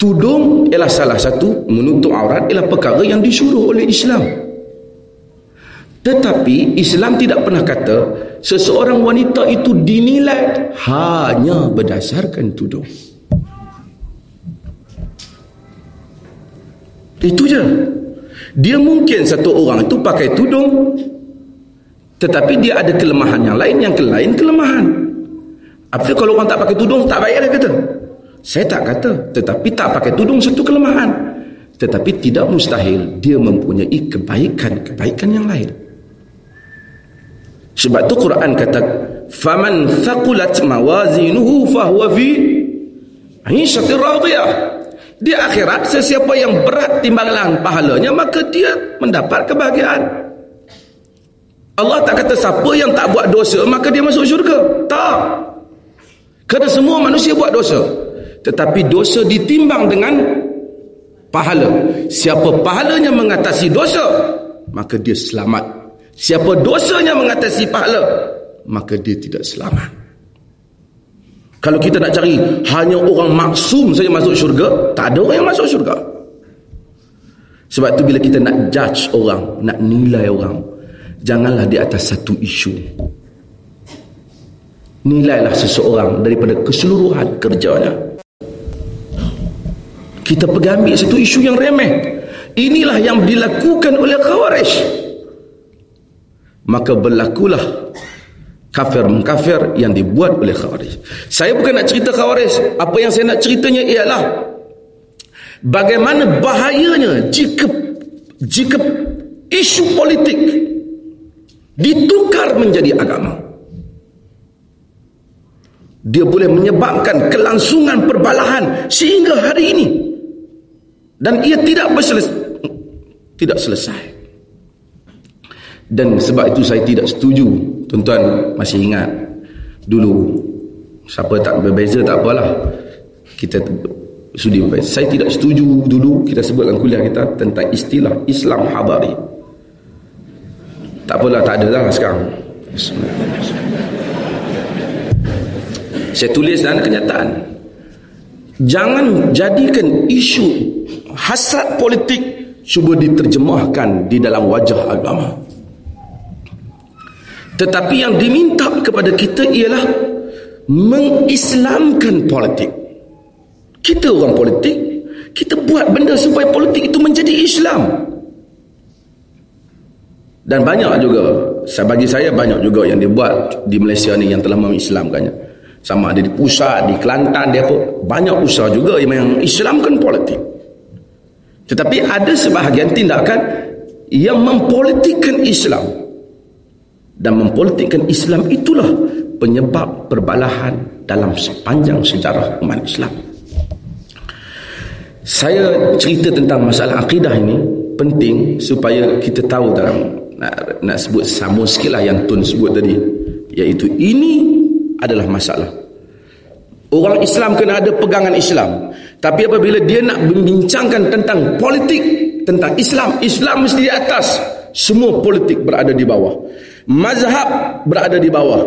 [SPEAKER 1] Tudung ialah salah satu menutup aurat ialah perkara yang disuruh oleh Islam. Tetapi Islam tidak pernah kata seseorang wanita itu dinilai hanya berdasarkan tudung. Itu je. Dia mungkin satu orang itu pakai tudung tetapi dia ada kelemahan yang lain yang lain kelemahan. Apa kalau orang tak pakai tudung tak baik dia kata? Saya tak kata, tetapi tak pakai tudung satu kelemahan. Tetapi tidak mustahil dia mempunyai kebaikan-kebaikan yang lain. Sebab tu Quran kata faman thaqulat mawazinuhu fahuwa fi 'ishatir radiyah. Di akhirat sesiapa yang berat timbangan pahalanya maka dia mendapat kebahagiaan. Allah tak kata siapa yang tak buat dosa maka dia masuk syurga. Tak. Kerana semua manusia buat dosa. Tetapi dosa ditimbang dengan pahala. Siapa pahalanya mengatasi dosa maka dia selamat Siapa dosanya mengatasi pahala Maka dia tidak selamat Kalau kita nak cari Hanya orang maksum saja masuk syurga Tak ada orang yang masuk syurga Sebab itu bila kita nak judge orang Nak nilai orang Janganlah di atas satu isu. Nilailah seseorang Daripada keseluruhan kerjanya. Kita pergi ambil satu isu yang remeh. Inilah yang dilakukan oleh Khawarij. Maka berlakulah kafir mengkafir yang dibuat oleh khawarij. Saya bukan nak cerita khawarij. Apa yang saya nak ceritanya ialah bagaimana bahayanya jika jika isu politik ditukar menjadi agama. Dia boleh menyebabkan kelangsungan perbalahan sehingga hari ini. Dan ia tidak berselesai tidak selesai. Dan sebab itu saya tidak setuju tuan-tuan masih ingat. Dulu siapa tak berbeza tak apalah. Kita sudi saya tidak setuju dulu kita sebut dalam kuliah kita tentang istilah Islam hadari tak apalah tak ada lah sekarang saya tulis dalam kenyataan jangan jadikan isu hasrat politik cuba diterjemahkan di dalam wajah agama tetapi yang diminta kepada kita ialah mengislamkan politik. Kita orang politik, kita buat benda supaya politik itu menjadi Islam. Dan banyak juga, bagi saya banyak juga yang dibuat di Malaysia ni yang telah mengislamkannya. Sama ada di pusat, di Kelantan, dia pun banyak usaha juga yang Islamkan politik. Tetapi ada sebahagian tindakan yang mempolitikkan Islam. Dan mempolitikkan Islam itulah penyebab perbalahan dalam sepanjang sejarah umat Islam. Saya cerita tentang masalah akidah ini penting supaya kita tahu dalam nak, nak sebut sama sikit lah yang Tun sebut tadi. Iaitu ini adalah masalah. Orang Islam kena ada pegangan Islam. Tapi apabila dia nak membincangkan tentang politik tentang Islam Islam mesti di atas. Semua politik berada di bawah. Mazhab berada di bawah.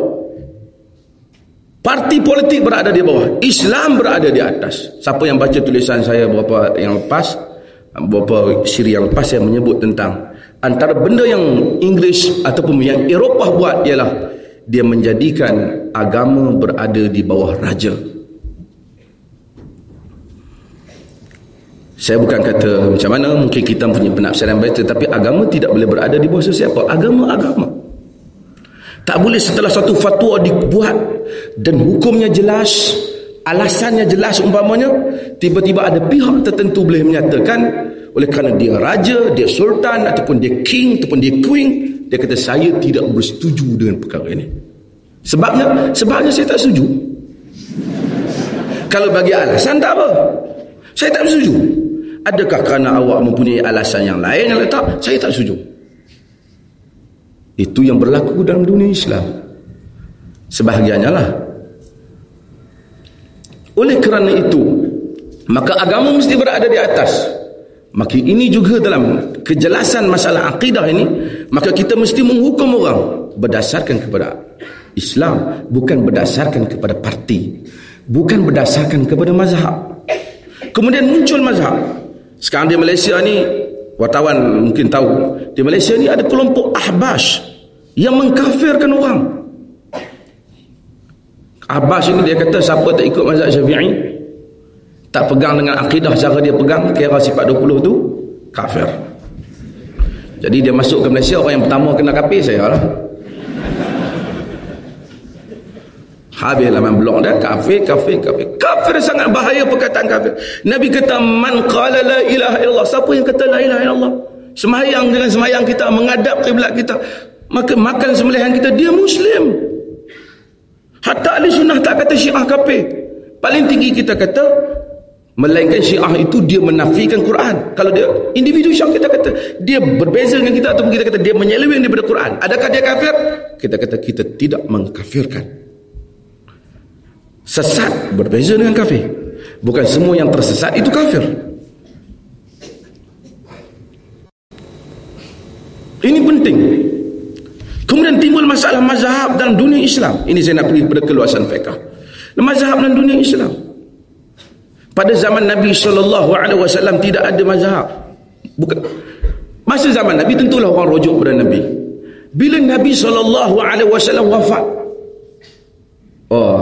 [SPEAKER 1] Parti politik berada di bawah. Islam berada di atas. Siapa yang baca tulisan saya beberapa yang lepas beberapa siri yang lepas saya menyebut tentang antara benda yang Inggeris ataupun yang Eropah buat ialah dia menjadikan agama berada di bawah raja. Saya bukan kata macam mana mungkin kita punya penafsiran baik tetapi agama tidak boleh berada di bawah sesiapa. Agama agama. Tak boleh setelah satu fatwa dibuat dan hukumnya jelas, alasannya jelas umpamanya, tiba-tiba ada pihak tertentu boleh menyatakan oleh kerana dia raja, dia sultan ataupun dia king ataupun dia queen, dia kata saya tidak bersetuju dengan perkara ini. Sebabnya, sebabnya saya tak setuju. Kalau bagi alasan tak apa. Saya tak setuju. Adakah kerana awak mempunyai alasan yang lain yang tak? Saya tak setuju. Itu yang berlaku dalam dunia Islam. Sebahagiannya lah. Oleh kerana itu, maka agama mesti berada di atas. Maka ini juga dalam kejelasan masalah akidah ini, maka kita mesti menghukum orang berdasarkan kepada Islam, bukan berdasarkan kepada parti, bukan berdasarkan kepada mazhab. Kemudian muncul mazhab. Sekarang di Malaysia ni, wartawan mungkin tahu, di Malaysia ni ada kelompok ahbash yang mengkafirkan orang. Ahbash ini dia kata siapa tak ikut mazhab syafi'i, tak pegang dengan akidah cara dia pegang kira sifat 20 tu kafir. Jadi dia masuk ke Malaysia orang yang pertama kena kafir saya lah. Habislah main blok dia kafir kafir kafir. Kafir sangat bahaya perkataan kafir. Nabi kata man qala la ilaha illallah. Siapa yang kata la ilaha illallah? Semayang dengan semayang kita menghadap kiblat kita. Maka makan sembelihan kita dia muslim. Hatta ahli sunnah tak kata syiah kafir. Paling tinggi kita kata Melainkan syiah itu dia menafikan Quran. Kalau dia individu syiah kita kata dia berbeza dengan kita atau kita kata dia menyeleweng daripada Quran. Adakah dia kafir? Kita kata kita tidak mengkafirkan. Sesat berbeza dengan kafir. Bukan semua yang tersesat itu kafir. Ini penting. Kemudian timbul masalah mazhab dalam dunia Islam. Ini saya nak pergi kepada keluasan fiqh. Mazhab dalam dunia Islam. Pada zaman Nabi sallallahu alaihi wasallam tidak ada mazhab. Bukan masa zaman Nabi tentulah orang rujuk kepada Nabi. Bila Nabi sallallahu alaihi wasallam wafat. Oh,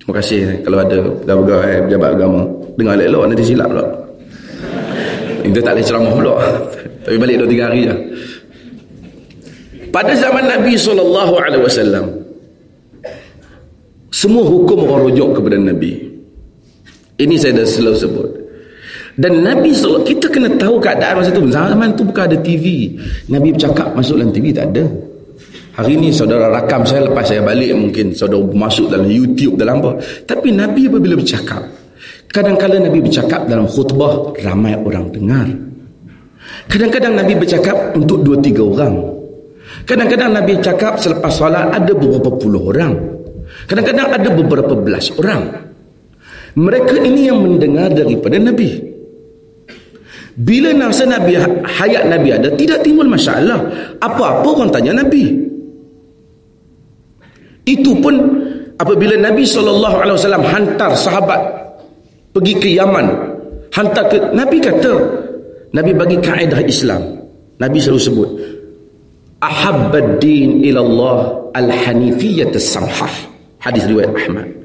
[SPEAKER 1] terima kasih kalau ada pegawai eh, pejabat agama dengar elok nanti silap pula. Itu tak boleh ceramah pula. Tapi balik 2 3 hari je. Pada zaman Nabi sallallahu alaihi wasallam semua hukum orang rujuk kepada Nabi. Ini saya dah selalu sebut. Dan Nabi SAW, kita kena tahu keadaan masa itu. Zaman tu bukan ada TV. Nabi bercakap masuk dalam TV, tak ada. Hari ini saudara rakam saya lepas saya balik mungkin saudara masuk dalam YouTube dalam apa. Tapi Nabi apabila bercakap, kadang-kadang Nabi bercakap dalam khutbah ramai orang dengar. Kadang-kadang Nabi bercakap untuk dua tiga orang. Kadang-kadang Nabi bercakap selepas solat ada beberapa puluh orang. Kadang-kadang ada beberapa belas orang. Mereka ini yang mendengar daripada Nabi. Bila nasa Nabi hayat Nabi ada tidak timbul masalah. Apa-apa orang tanya Nabi. Itu pun apabila Nabi SAW hantar sahabat pergi ke Yaman. Hantar ke Nabi kata Nabi bagi kaedah Islam. Nabi selalu sebut ahabbad din ila Allah al-hanifiyyah as-samhah. Hadis riwayat Ahmad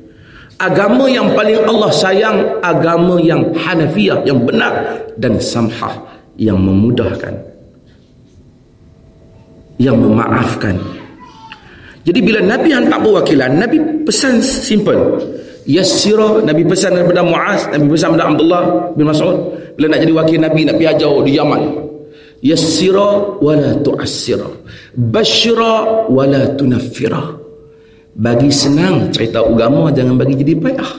[SPEAKER 1] agama yang paling Allah sayang agama yang Hanafiyah yang benar dan samhah yang memudahkan. Yang memaafkan. Jadi bila Nabi hantar perwakilan Nabi pesan simple. Yassira Nabi pesan daripada Muaz Nabi pesan daripada Abdullah bin Mas'ud. Bila nak jadi wakil Nabi nak pergi ajar di Yaman. Yassira wala tu'assira. Bashira wala tunaffira bagi senang cerita agama jangan bagi jadi payah.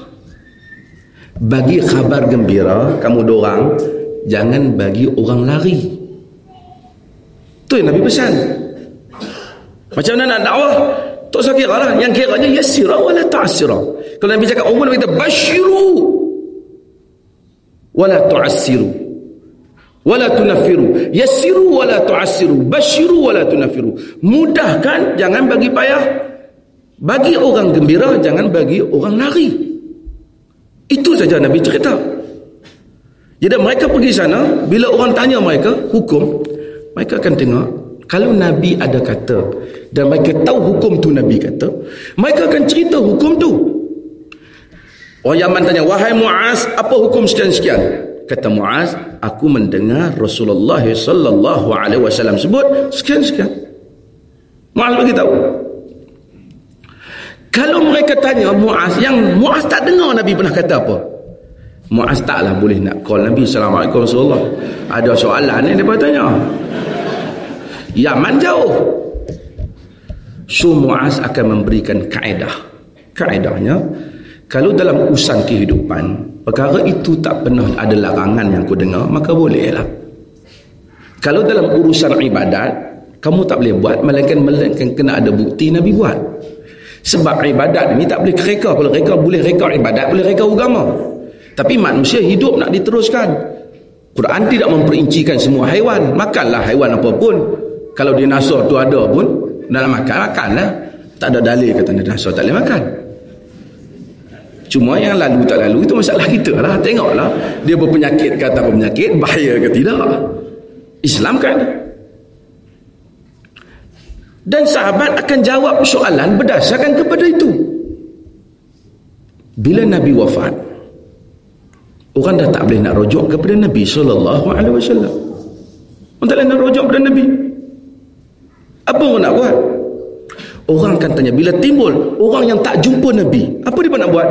[SPEAKER 1] Bagi khabar gembira kamu dorang jangan bagi orang lari. Tu yang Nabi pesan. Macam mana nak dakwah? Tak usah kira lah. Yang kiranya yasira wala ta'asira kalau Nabi cakap umum Nabi kata basyiru wala tu'assiru. Wala tunafiru. Yassiru wala tu'assiru. Basyiru wala tunafiru. Mudahkan jangan bagi payah bagi orang gembira jangan bagi orang lari. Itu saja Nabi cerita. Jadi mereka pergi sana, bila orang tanya mereka hukum, mereka akan tengok kalau Nabi ada kata dan mereka tahu hukum tu Nabi kata, mereka akan cerita hukum tu. Orang Yaman tanya, "Wahai Muaz, apa hukum sekian-sekian?" Kata Muaz, "Aku mendengar Rasulullah sallallahu alaihi wasallam sebut sekian-sekian." Muaz bagi tahu. Kalau mereka tanya Muaz yang Muaz tak dengar Nabi pernah kata apa? Muaz taklah boleh nak call Nabi Assalamualaikum Rasulullah. Ada soalan ni dia tanya. Yaman jauh. So Muaz akan memberikan kaedah. Kaedahnya kalau dalam urusan kehidupan perkara itu tak pernah ada larangan yang kau dengar maka bolehlah. Kalau dalam urusan ibadat kamu tak boleh buat melainkan melainkan kena ada bukti Nabi buat. Sebab ibadat ni tak boleh reka. Kalau reka boleh reka ibadat, boleh reka agama. Tapi manusia hidup nak diteruskan. Quran tidak memperincikan semua haiwan. Makanlah haiwan apapun. Kalau dinosaur tu ada pun, nak makan, makanlah. Tak ada dalil kata dinosaur tak boleh makan. Cuma yang lalu tak lalu itu masalah kita lah. Tengoklah. Dia berpenyakit kata berpenyakit, bahaya ke tidak. Islam kan dan sahabat akan jawab soalan berdasarkan kepada itu. Bila Nabi wafat orang dah tak boleh nak rujuk kepada Nabi sallallahu alaihi wasallam. Orang tak boleh nak rujuk kepada Nabi. Apa orang nak buat? Orang akan tanya bila timbul orang yang tak jumpa Nabi apa dia nak buat?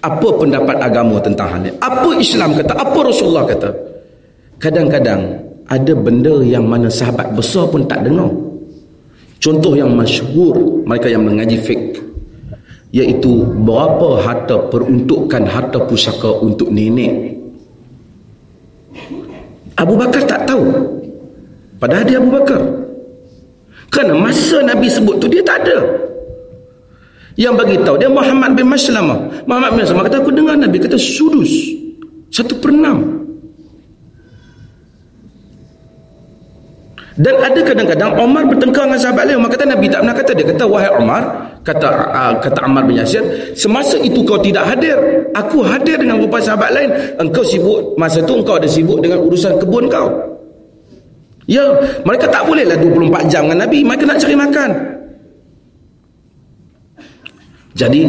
[SPEAKER 1] Apa pendapat agama tentang hal ini? Apa Islam kata? Apa Rasulullah kata? Kadang-kadang ada benda yang mana sahabat besar pun tak dengar Contoh yang masyhur mereka yang mengaji fiqh iaitu berapa harta peruntukan harta pusaka untuk nenek. Abu Bakar tak tahu. Padahal dia Abu Bakar. Kerana masa Nabi sebut tu dia tak ada. Yang bagi tahu dia Muhammad bin Maslamah. Muhammad bin Maslamah kata aku dengar Nabi kata sudus. Satu per enam. Dan ada kadang-kadang Omar bertengkar dengan sahabat lain. Omar kata Nabi tak pernah kata. Dia kata, wahai Omar, kata uh, kata Ammar bin Yasir, semasa itu kau tidak hadir. Aku hadir dengan beberapa sahabat lain. Engkau sibuk, masa itu engkau ada sibuk dengan urusan kebun kau. Ya, mereka tak bolehlah 24 jam dengan Nabi. Mereka nak cari makan. Jadi,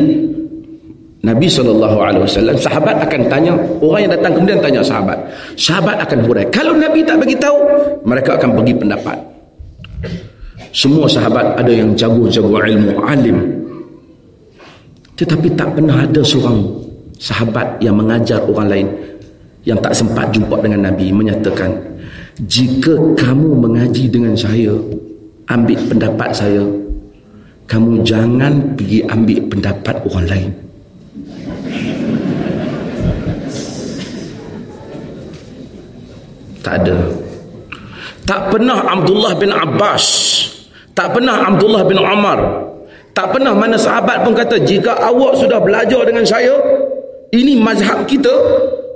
[SPEAKER 1] Nabi SAW sahabat akan tanya orang yang datang kemudian tanya sahabat. Sahabat akan hurai. Kalau Nabi tak bagi tahu mereka akan bagi pendapat. Semua sahabat ada yang jago-jago ilmu alim. Tetapi tak pernah ada seorang sahabat yang mengajar orang lain yang tak sempat jumpa dengan Nabi menyatakan jika kamu mengaji dengan saya ambil pendapat saya kamu jangan pergi ambil pendapat orang lain Tak ada. Tak pernah Abdullah bin Abbas, tak pernah Abdullah bin Umar, tak pernah mana sahabat pun kata jika awak sudah belajar dengan saya, ini mazhab kita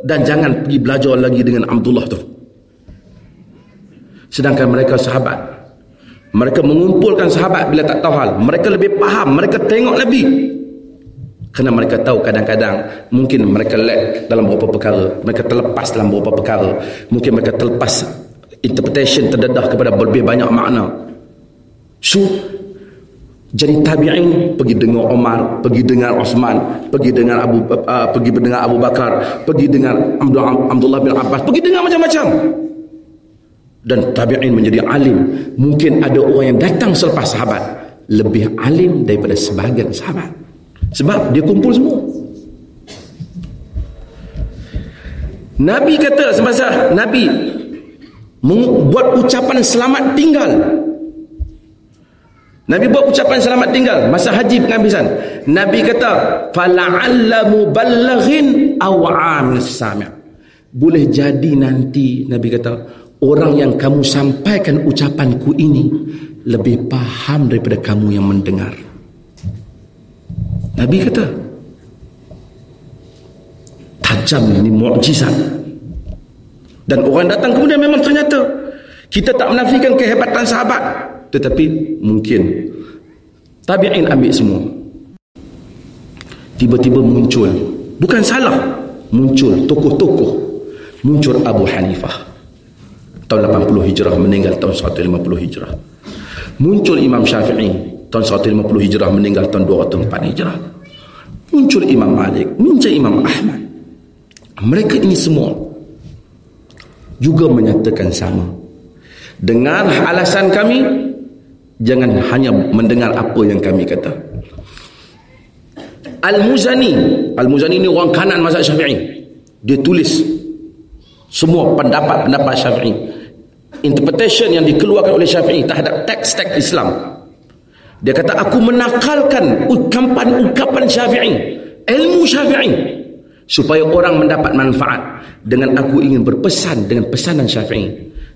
[SPEAKER 1] dan jangan pergi belajar lagi dengan Abdullah tu. Sedangkan mereka sahabat, mereka mengumpulkan sahabat bila tak tahu hal. Mereka lebih faham, mereka tengok Nabi. Kerana mereka tahu kadang-kadang mungkin mereka lag dalam beberapa perkara. Mereka terlepas dalam beberapa perkara. Mungkin mereka terlepas interpretation terdedah kepada lebih banyak makna. So, jadi tabi'in pergi dengar Omar, pergi dengar Osman, pergi dengar Abu uh, pergi dengar Abu Bakar, pergi dengar Abdullah bin Abbas, pergi dengar macam-macam. Dan tabi'in menjadi alim. Mungkin ada orang yang datang selepas sahabat lebih alim daripada sebahagian sahabat. Sebab dia kumpul semua. Nabi kata semasa Nabi buat ucapan selamat tinggal Nabi buat ucapan selamat tinggal masa haji penghabisan. Nabi kata, "Fala'alla muballighin aw 'amil sami'." Boleh jadi nanti Nabi kata, orang yang kamu sampaikan ucapanku ini lebih paham daripada kamu yang mendengar. Nabi kata, tajam ini mukjizat. Dan orang datang kemudian memang ternyata kita tak menafikan kehebatan sahabat. Tetapi mungkin tabi'in ambil semua. Tiba-tiba muncul bukan salah muncul tokoh-tokoh. Muncul Abu Hanifah. Tahun 80 hijrah meninggal tahun 150 hijrah. Muncul Imam Syafi'i tahun 150 hijrah meninggal tahun 204 hijrah muncul Imam Malik muncul Imam Ahmad mereka ini semua juga menyatakan sama dengan alasan kami Jangan hanya mendengar apa yang kami kata. Al-Muzani. Al-Muzani ni orang kanan mazhab syafi'i. Dia tulis semua pendapat-pendapat syafi'i. Interpretation yang dikeluarkan oleh syafi'i terhadap teks-teks Islam. Dia kata, aku menakalkan ukapan-ukapan syafi'i. Ilmu syafi'i. Supaya orang mendapat manfaat. Dengan aku ingin berpesan dengan pesanan syafi'i.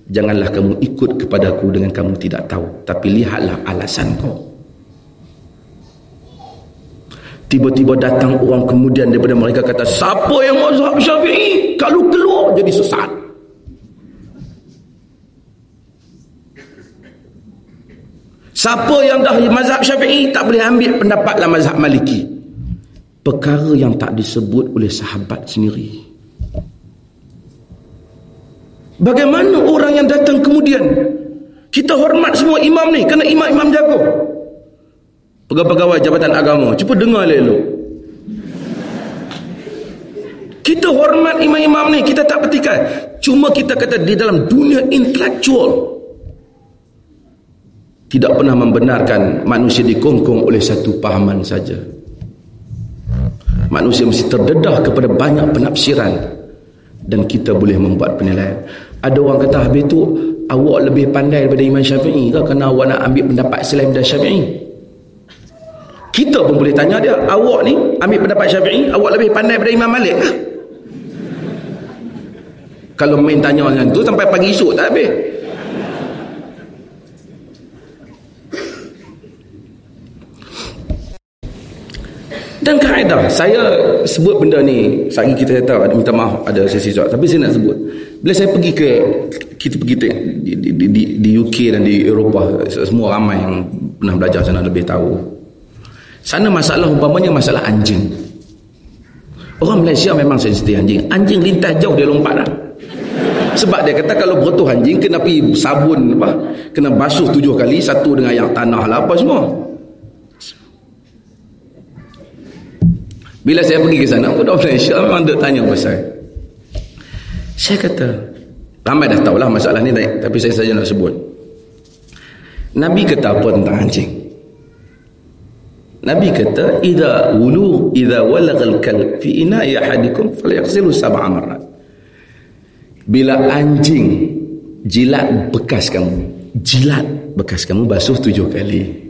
[SPEAKER 1] Janganlah kamu ikut kepadaku dengan kamu tidak tahu. Tapi lihatlah alasan kau. Tiba-tiba datang orang kemudian daripada mereka kata, siapa yang mazhab syafi'i? Kalau keluar jadi sesat. Siapa yang dah mazhab syafi'i tak boleh ambil pendapatlah mazhab maliki. Perkara yang tak disebut oleh sahabat sendiri. Bagaimana orang yang datang kemudian kita hormat semua imam ni kerana imam-imam jago. Pegawai-pegawai jabatan agama, cuba dengar elok. Kita hormat imam-imam ni, kita tak petikai. Cuma kita kata di dalam dunia intelektual tidak pernah membenarkan manusia dikongkong oleh satu pahaman saja. Manusia mesti terdedah kepada banyak penafsiran dan kita boleh membuat penilaian. Ada orang kata habis tu awak lebih pandai daripada Imam Syafi'i ke kerana awak nak ambil pendapat selain dari Syafi'i? Kita pun boleh tanya dia, awak ni ambil pendapat Syafi'i, awak lebih pandai daripada Imam Malik ke? Kalau main tanya macam tu sampai pagi esok tak habis. Dan kaedah Saya sebut benda ni Sagi kita tahu ada Minta maaf ada sesi soal. Tapi saya nak sebut Bila saya pergi ke Kita pergi di, di, di, di UK dan di Eropah Semua ramai yang Pernah belajar sana lebih tahu. Sana masalah umpamanya masalah anjing. Orang Malaysia memang sensitif anjing. Anjing lintas jauh dia lompat lah sebab dia kata kalau berotoh anjing kena pergi sabun apa kena basuh tujuh kali satu dengan yang tanah lah apa semua Bila saya pergi ke sana, budak Malaysia memang dia tanya pasal. Saya kata, ramai dah tahulah masalah ni tapi saya saja nak sebut. Nabi kata apa tentang anjing? Nabi kata, "Idza wulu idza walagha al-kalb fi ina'i ahadikum falyaghsilhu sab'a marrat." Bila anjing jilat bekas kamu, jilat bekas kamu basuh tujuh kali.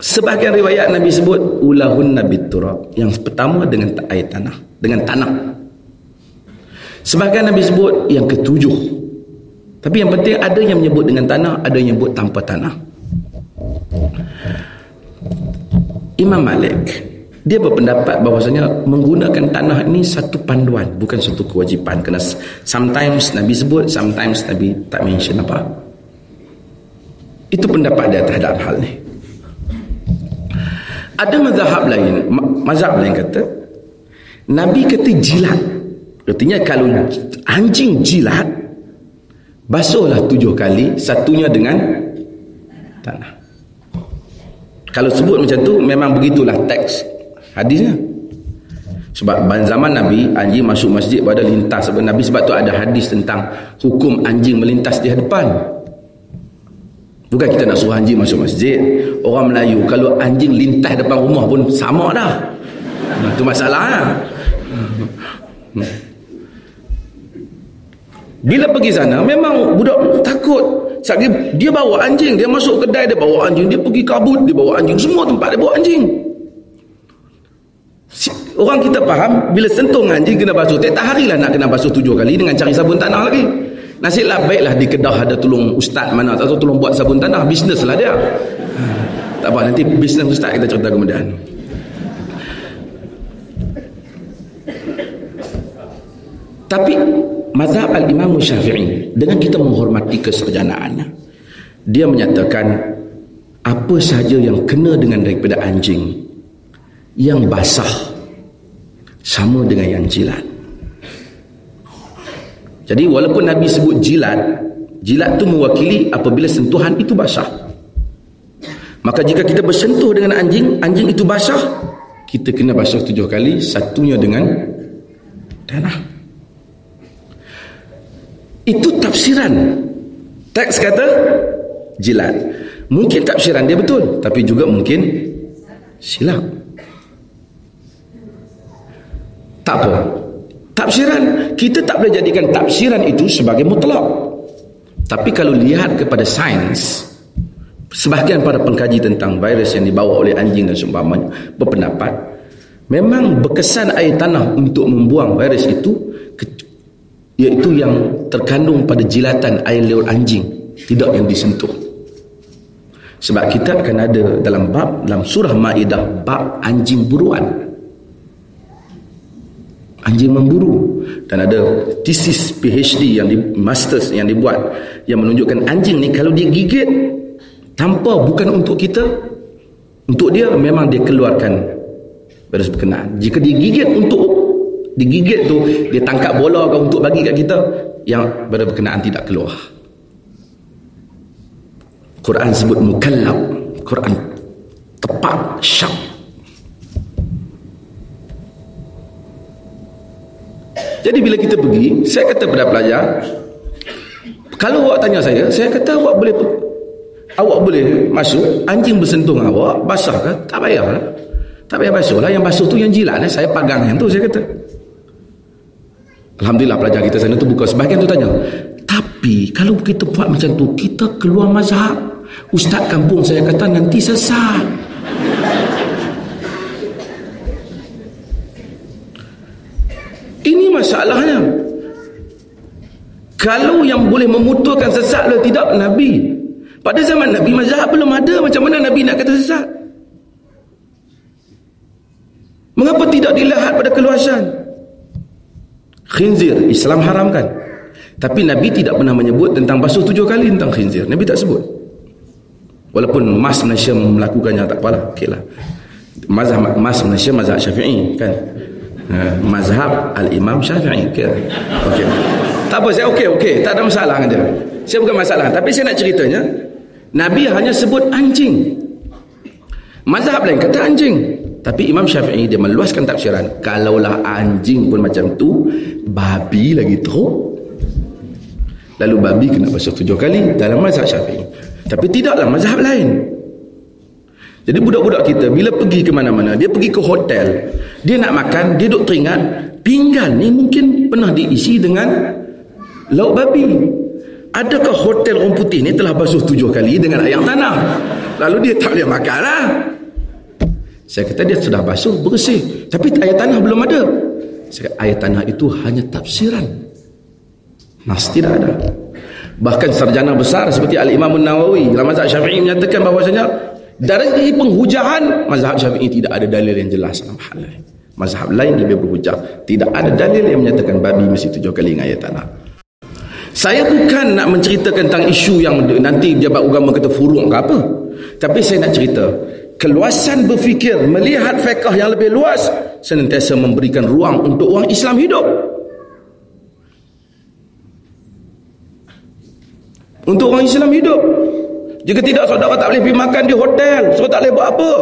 [SPEAKER 1] Sebahagian riwayat Nabi sebut ulahun nabi turab. Yang pertama dengan air tanah, dengan tanah. Sebahagian Nabi sebut yang ketujuh. Tapi yang penting ada yang menyebut dengan tanah, ada yang menyebut tanpa tanah. Imam Malik dia berpendapat bahawasanya menggunakan tanah ini satu panduan bukan satu kewajipan kerana sometimes Nabi sebut sometimes Nabi tak mention apa itu pendapat dia terhadap hal ni ada mazhab lain, mazhab lain kata Nabi kata jilat. Artinya kalau anjing jilat basuhlah tujuh kali, satunya dengan tanah. kalau sebut macam tu memang begitulah teks hadisnya sebab zaman Nabi anjing masuk masjid pada lintas sebab Nabi sebab tu ada hadis tentang hukum anjing melintas di hadapan bukan kita nak suruh anjing masuk masjid orang Melayu kalau anjing lintas depan rumah pun sama dah itu masalah lah. bila pergi sana memang budak takut Sebab dia bawa anjing dia masuk kedai dia bawa anjing dia pergi kabut dia bawa anjing semua tempat dia bawa anjing Orang kita faham bila sentuh anjing kena basuh. Tiap hari lah nak kena basuh tujuh kali dengan cari sabun tanah lagi. Nasiblah baiklah di kedah ada tolong ustaz mana atau tolong buat sabun tanah. Bisnes lah dia. Tak apa nanti bisnes ustaz kita cerita kemudian. Tapi mazhab al-imam syafi'i dengan kita menghormati kesarjanaannya. Dia menyatakan apa sahaja yang kena dengan daripada anjing yang basah sama dengan yang jilat jadi walaupun Nabi sebut jilat jilat tu mewakili apabila sentuhan itu basah. Maka jika kita bersentuh dengan anjing anjing itu basah kita kena basuh tujuh kali satunya dengan tanah itu tafsiran. Teks kata jilat. Mungkin tafsiran dia betul tapi juga mungkin silap. Tak apa tafsiran. Kita tak boleh jadikan tafsiran itu sebagai mutlak. Tapi kalau lihat kepada sains sebahagian para pengkaji tentang virus yang dibawa oleh anjing dan seumpamanya berpendapat memang berkesan air tanah untuk membuang virus itu iaitu yang terkandung pada jilatan air liur anjing tidak yang disentuh. Sebab kita akan ada dalam bab dalam surah Maidah bab anjing buruan anjing memburu. Dan ada thesis PhD yang di masters yang dibuat yang menunjukkan anjing ni kalau dia gigit tanpa bukan untuk kita untuk dia memang dia keluarkan virus berkenaan. Jika dia gigit untuk digigit tu dia tangkap bola ke untuk bagi kat kita yang virus berkenaan tidak keluar. Quran sebut mukallab. Quran tepat syak Jadi bila kita pergi, saya kata kepada pelajar, kalau awak tanya saya, saya kata awak boleh awak boleh masuk, anjing bersentuh dengan awak, basah ke? Tak payahlah. Tak payah basuh lah. Yang basuh tu yang jilat. Eh? Saya pagang yang tu, saya kata. Alhamdulillah pelajar kita sana tu buka. Sebahagian tu tanya. Tapi kalau kita buat macam tu, kita keluar mazhab. Ustaz kampung saya kata nanti sesat. Masalahnya. Kalau yang boleh memuturkan sesat atau tidak Nabi. Pada zaman Nabi mazhab belum ada macam mana Nabi nak kata sesat. Mengapa tidak dilihat pada keluasan? Khinzir Islam haramkan. Tapi Nabi tidak pernah menyebut tentang basuh tujuh kali tentang khinzir. Nabi tak sebut. Walaupun mas Malaysia melakukannya tak apalah. Okay lah. mazhab mas Malaysia mazhab syafi'i kan Ha, mazhab al-imam syafi'i ke okey. Tak apa saya okey okey. Tak ada masalah dengan dia. Saya bukan masalah. Tapi saya nak ceritanya nabi hanya sebut anjing. Mazhab lain kata anjing. Tapi imam syafi'i dia meluaskan tafsiran kalaulah anjing pun macam tu babi lagi teruk. Lalu babi kena basuh tujuh kali dalam mazhab syafi'i. Tapi tidaklah mazhab lain jadi budak-budak kita bila pergi ke mana-mana, dia pergi ke hotel, dia nak makan, dia duk teringat, pinggan ni mungkin pernah diisi dengan lauk babi. Adakah hotel orang putih ni telah basuh tujuh kali dengan air tanah? Lalu dia tak boleh makan lah. Saya kata dia sudah basuh, bersih. Tapi air tanah belum ada. Saya kata, air tanah itu hanya tafsiran. Nas tidak ada. Bahkan sarjana besar seperti Al-Imam Nawawi mazhab Syafi'i menyatakan bahawasanya dari segi penghujahan mazhab Syafi'i tidak ada dalil yang jelas dalam hal ini. Mazhab lain lebih berhujah. Tidak ada dalil yang menyatakan babi mesti tujuh kali dengan ayat tanah. Saya bukan nak menceritakan tentang isu yang nanti jabat agama kata furuk ke apa. Tapi saya nak cerita keluasan berfikir melihat fiqh yang lebih luas senantiasa memberikan ruang untuk orang Islam hidup. Untuk orang Islam hidup. Jika tidak saudara tak boleh pergi makan di hotel. Saudara tak boleh buat apa.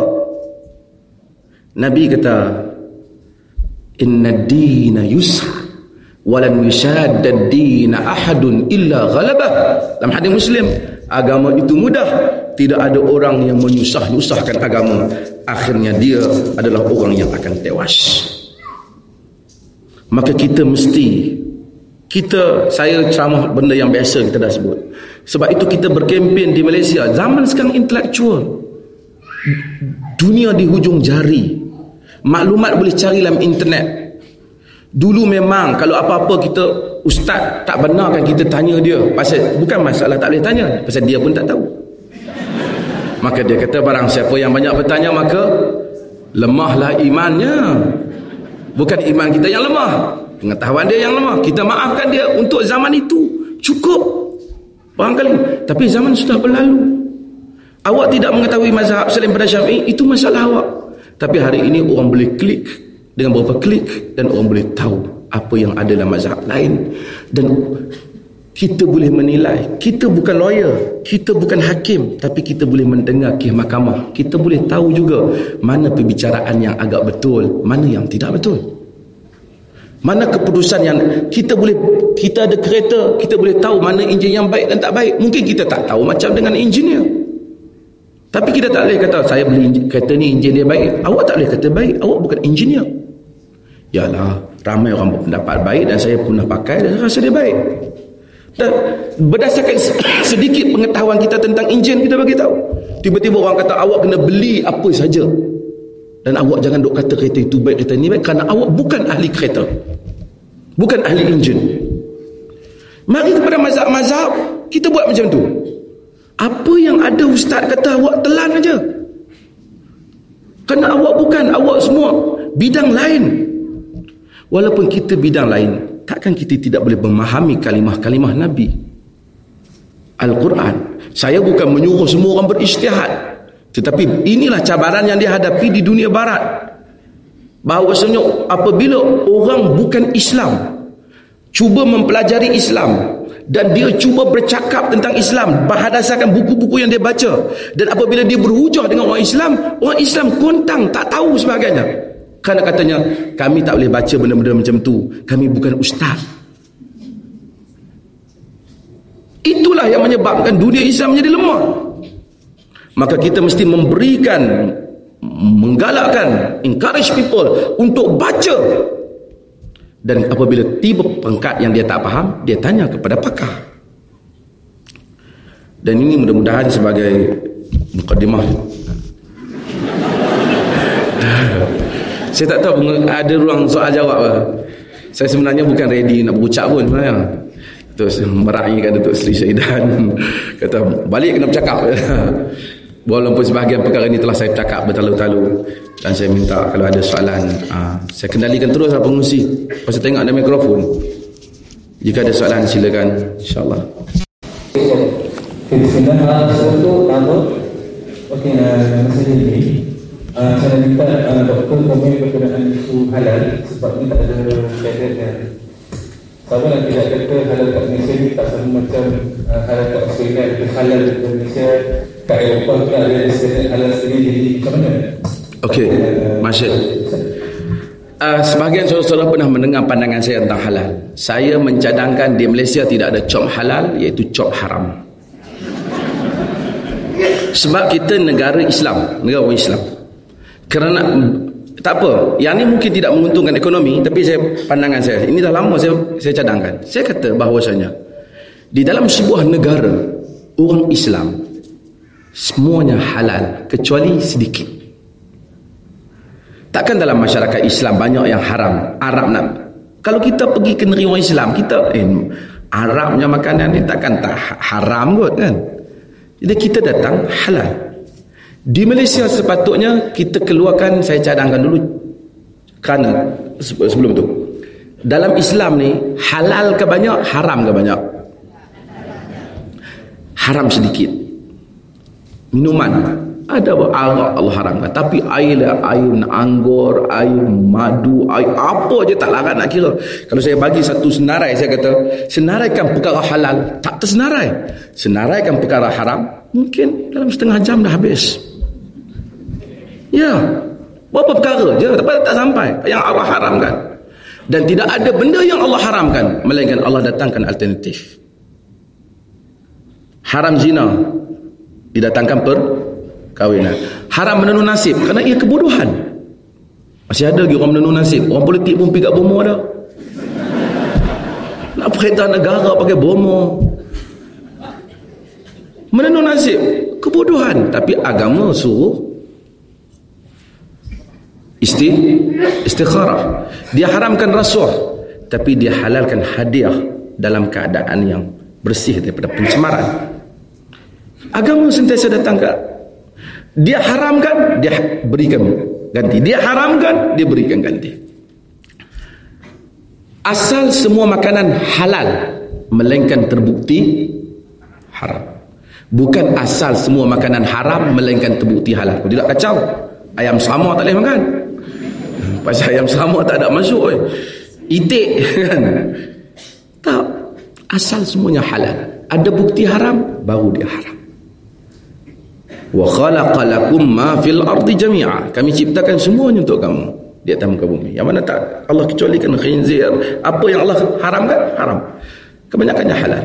[SPEAKER 1] Nabi kata, Inna dina yusra walan yushadda dina ahadun illa ghalabah. Dalam hadis Muslim, agama itu mudah. Tidak ada orang yang menyusah-nyusahkan agama. Akhirnya dia adalah orang yang akan tewas. Maka kita mesti kita saya ceramah benda yang biasa kita dah sebut. Sebab itu kita berkempen di Malaysia. Zaman sekarang intelektual dunia di hujung jari. Maklumat boleh cari dalam internet. Dulu memang kalau apa-apa kita ustaz tak benar kan kita tanya dia. Pasal bukan masalah tak boleh tanya. Pasal dia pun tak tahu. Maka dia kata barang siapa yang banyak bertanya maka lemahlah imannya. Bukan iman kita yang lemah pengetahuan dia yang lemah. Kita maafkan dia untuk zaman itu. Cukup. Barangkali. Tapi zaman sudah berlalu. Awak tidak mengetahui mazhab selain pada syafi'i itu masalah awak. Tapi hari ini orang boleh klik dengan beberapa klik dan orang boleh tahu apa yang ada dalam mazhab lain. Dan kita boleh menilai. Kita bukan lawyer kita bukan hakim tapi kita boleh mendengar kisah mahkamah. Kita boleh tahu juga mana perbicaraan yang agak betul mana yang tidak betul mana keputusan yang kita boleh kita ada kereta, kita boleh tahu mana enjin yang baik dan tak baik. Mungkin kita tak tahu macam dengan engineer. Tapi kita tak boleh kata saya beli kereta ni enjin dia baik. Awak tak boleh kata baik, awak bukan engineer. Yalah, ramai orang berpendapat baik dan saya pernah pakai dan rasa dia baik. Dan berdasarkan sedikit pengetahuan kita tentang enjin kita bagi tahu. Tiba-tiba orang kata awak kena beli apa saja dan awak jangan duk kata kereta itu baik kereta ini baik. Kerana awak bukan ahli kereta. Bukan ahli enjin. Mari kepada mazhab-mazhab kita buat macam tu. Apa yang ada ustaz kata awak telan aja. Kerana awak bukan awak semua bidang lain. Walaupun kita bidang lain takkan kita tidak boleh memahami kalimah-kalimah Nabi. Al-Quran. Saya bukan menyuruh semua orang beristihad tetapi inilah cabaran yang dihadapi di dunia barat. Bahawasanya apabila orang bukan Islam cuba mempelajari Islam dan dia cuba bercakap tentang Islam berdasarkan buku-buku yang dia baca dan apabila dia berhujah dengan orang Islam, orang Islam kontang tak tahu sebagainya. Kerana katanya kami tak boleh baca benda-benda macam tu. Kami bukan ustaz. Itulah yang menyebabkan dunia Islam menjadi lemah maka kita mesti memberikan menggalakkan encourage people untuk baca. Dan apabila tiba pengkat yang dia tak faham dia tanya kepada pakar. Dan ini mudah-mudahan sebagai mukadimah saya tak tahu ada ruang soal jawab saya sebenarnya bukan ready nak berucap pun sebenarnya terus meraihkan Datuk Seri Syahidan kata balik kena bercakap Walaupun sebahagian perkara ini telah saya cakap bertalu-talu dan saya minta kalau ada soalan uh, saya kendalikan terus lah pengusi pasal tengok ada mikrofon. Jika ada soalan silakan. insyaAllah.
[SPEAKER 2] Bismillah untuk nama Okey, masa ini. Saya minta doktor komen berkenaan isu halal sebab ini tak ada kaitan dengan sama yang tidak kata halal kat Malaysia ni tak sama macam halal kat Australia halal kat Malaysia kat Eropah pun ada istilah halal sendiri jadi macam mana?
[SPEAKER 1] Okey, Masyid. Uh, sebahagian saudara-saudara pernah mendengar pandangan saya tentang halal. Saya mencadangkan di Malaysia tidak ada cop halal iaitu cop haram. Sebab kita negara Islam, negara orang Islam. Kerana tak apa, yang ni mungkin tidak menguntungkan ekonomi tapi saya pandangan saya, ini dah lama saya saya cadangkan. Saya kata bahawasanya di dalam sebuah negara orang Islam semuanya halal kecuali sedikit. Takkan dalam masyarakat Islam banyak yang haram Arab nak? Kalau kita pergi ke negeri orang Islam kita eh, Arabnya makanan ni takkan tak haram kot kan? Jadi kita datang halal. Di Malaysia sepatutnya kita keluarkan saya cadangkan dulu kerana sebelum tu. Dalam Islam ni halal ke banyak haram ke banyak? Haram sedikit minuman ada? Arak Allah haramkan. Tapi air lah, air anggur, air madu, air apa je tak larang nak kira. Kalau saya bagi satu senarai, saya kata, senaraikan perkara halal, tak tersenarai. Senaraikan perkara haram, mungkin dalam setengah jam dah habis. Ya, berapa perkara je, tapi tak sampai. Yang Allah haramkan. Dan tidak ada benda yang Allah haramkan, melainkan Allah datangkan alternatif. Haram zina, didatangkan per kahwinan. Haram menenun nasib kerana ia kebodohan. Masih ada lagi orang menenun nasib. Orang politik pun pergi kat bomo dah. Nak perintah negara pakai bomo. Menenun nasib. Kebodohan. Tapi agama suruh isti istikharah. Dia haramkan rasuah. Tapi dia halalkan hadiah dalam keadaan yang bersih daripada pencemaran. Agama sentiasa datang ke dia haramkan, dia berikan ganti. Dia haramkan, dia berikan ganti. Asal semua makanan halal melainkan terbukti haram. Bukan asal semua makanan haram melainkan terbukti halal. Kau tidak kacau. Ayam sama tak boleh makan. Pasal ayam sama tak ada masuk. Eh. Itik kan. Tak. Asal semuanya halal. Ada bukti haram, baru dia haram wa khalaqalakum ma fil ardi jami'a. Kami ciptakan semuanya untuk kamu di atas muka bumi. Yang mana tak Allah kecualikan khinzir apa yang Allah haramkan haram. Kebanyakannya halal.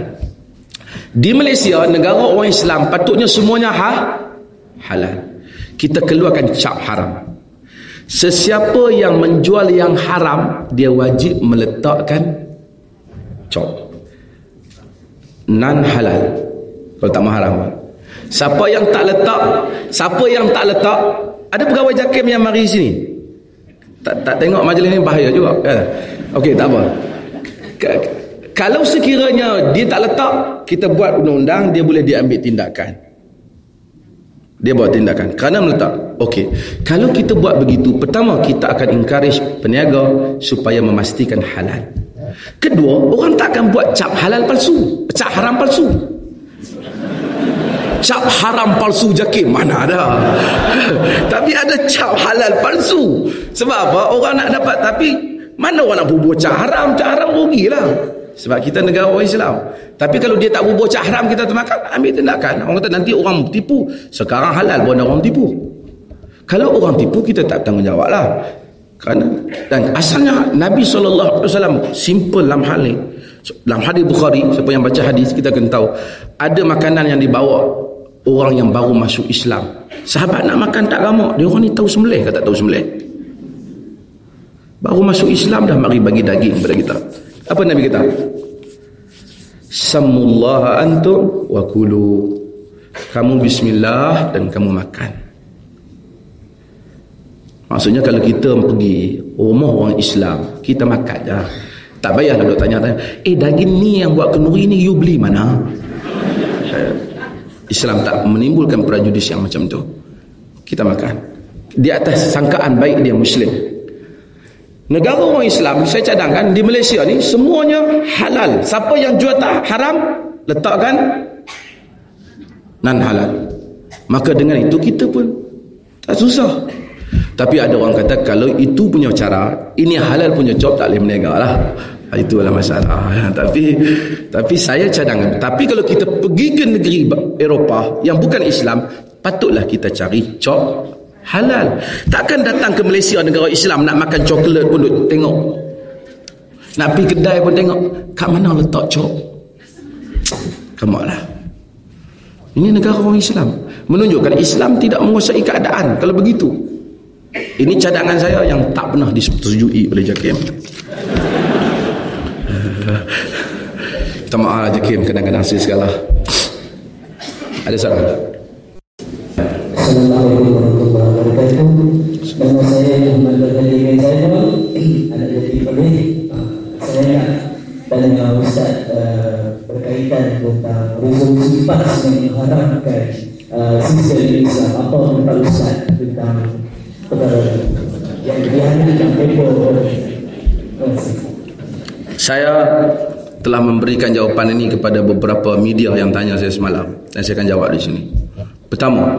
[SPEAKER 1] Di Malaysia negara orang Islam patutnya semuanya ha halal. Kita keluarkan cap haram. Sesiapa yang menjual yang haram dia wajib meletakkan cap. Nan halal. Kalau tak haram Siapa yang tak letak, siapa yang tak letak, ada pegawai JAKIM yang mari sini. Tak tak tengok majlis ni bahaya juga. Ya. Okey, tak apa. kalau sekiranya dia tak letak, kita buat undang-undang, dia boleh diambil tindakan. Dia buat tindakan. Kerana meletak. Okey. Kalau kita buat begitu, pertama kita akan encourage peniaga supaya memastikan halal. Kedua, orang tak akan buat cap halal palsu. Cap haram palsu cap haram palsu jakim mana ada? Tapi ada cap halal palsu. Sebab apa? Orang nak dapat tapi mana orang nak bubuh cap haram? Cap haram rugilah. Sebab kita negara orang Islam. Tapi kalau dia tak bubuh cap haram kita termakan ambil tindakan. Orang kata nanti orang tipu. Sekarang halal pun orang tipu. Kalau orang tipu kita tak tanggungjawab lah kerana dan asalnya Nabi SAW simple dalam hal ni. Dalam hadis Bukhari siapa yang baca hadis kita akan tahu. Ada makanan yang dibawa orang yang baru masuk Islam. Sahabat nak makan tak ramak dia orang ni tahu sembelih ke tak tahu sembelih? Baru masuk Islam dah mari bagi daging kepada kita. Apa Nabi kita samullaha antum wa kulu. Kamu bismillah dan kamu makan. Maksudnya kalau kita pergi rumah orang Islam kita makan je tak payah nak tanya, tanya eh daging ni yang buat kenduri ni you beli mana Islam tak menimbulkan prejudis yang macam tu kita makan. Di atas sangkaan baik dia muslim. Negara orang Islam saya cadangkan di Malaysia ni semuanya halal. Siapa yang jual tak haram letakkan nan halal maka dengan itu kita pun tak susah. Tapi ada orang kata kalau itu punya cara ini halal punya job tak boleh meniaga lah Ah, itu adalah masalah ya. tapi tapi saya cadangkan tapi kalau kita pergi ke negeri Eropah yang bukan Islam patutlah kita cari cok halal. Takkan datang ke Malaysia negara Islam nak makan coklat pun tengok. Nak pergi kedai pun tengok kat mana letak cok? Kemaklah ini negara orang Islam. Menunjukkan Islam tidak menguasai keadaan kalau begitu. Ini cadangan saya yang tak pernah disetujui oleh JKM Minta maaf aja Kim kadang-kadang sih segala. Ada soalan?
[SPEAKER 2] Assalamualaikum warahmatullahi wabarakatuh. Nama saya Muhammad Ghazali Mezano. Anak jadi pemilih. Saya nak tanya Ustaz uh, berkaitan tentang resolusi PAS yang uh, sistem Islam. Apa pendapat Ustaz tentang perkara yang tempoh? Terima kasih.
[SPEAKER 1] Saya telah memberikan jawapan ini kepada beberapa media yang tanya saya semalam dan saya akan jawab di sini. Pertama,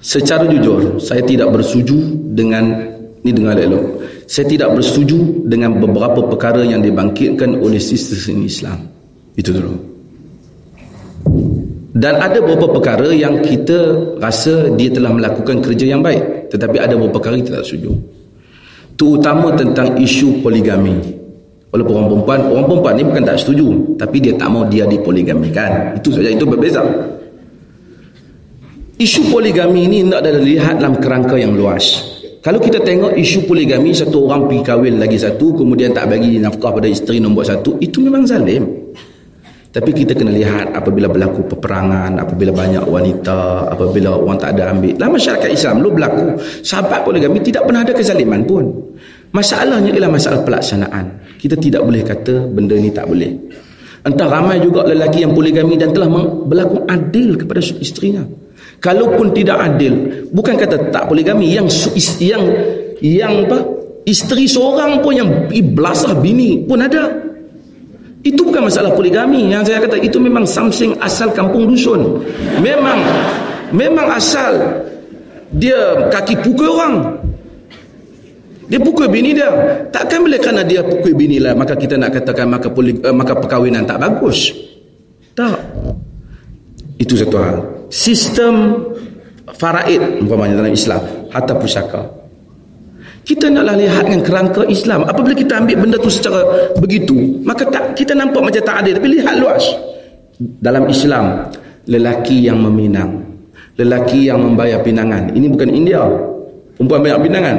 [SPEAKER 1] secara jujur saya tidak bersetuju dengan ni dengar elok saya tidak bersetuju dengan beberapa perkara yang dibangkitkan oleh sistem Islam. Itu dulu. Dan ada beberapa perkara yang kita rasa dia telah melakukan kerja yang baik tetapi ada beberapa perkara kita tak setuju. Terutama tentang isu poligami Walaupun orang perempuan, orang perempuan ni bukan tak setuju, tapi dia tak mau dia dipoligamikan. Itu saja, itu berbeza. Isu poligami ini tidak ada dilihat dalam kerangka yang luas. Kalau kita tengok isu poligami, satu orang pergi kahwin lagi satu, kemudian tak bagi nafkah pada isteri nombor satu, itu memang zalim. Tapi kita kena lihat apabila berlaku peperangan, apabila banyak wanita, apabila orang tak ada ambil. Dalam masyarakat Islam, lu berlaku. Sahabat poligami tidak pernah ada kezaliman pun. Masalahnya ialah masalah pelaksanaan. Kita tidak boleh kata benda ni tak boleh. Entah ramai juga lelaki yang poligami dan telah berlaku adil kepada isterinya. Kalaupun tidak adil, bukan kata tak poligami, yang yang yang apa? Isteri seorang pun yang belasah bini pun ada. Itu bukan masalah poligami. Yang saya kata itu memang something asal kampung dusun. Memang memang asal dia kaki pukul orang. Dia pukul bini dia. Takkan boleh kerana dia pukul bini lah maka kita nak katakan maka puli, uh, maka perkahwinan tak bagus. Tak. Itu satu hal. Sistem faraid umpamanya dalam Islam, harta pusaka. Kita naklah lihat dengan kerangka Islam. Apabila kita ambil benda tu secara begitu, maka tak kita nampak macam tak adil. Tapi lihat luas. Dalam Islam, lelaki yang meminang, lelaki yang membayar pinangan. Ini bukan India. Perempuan banyak pinangan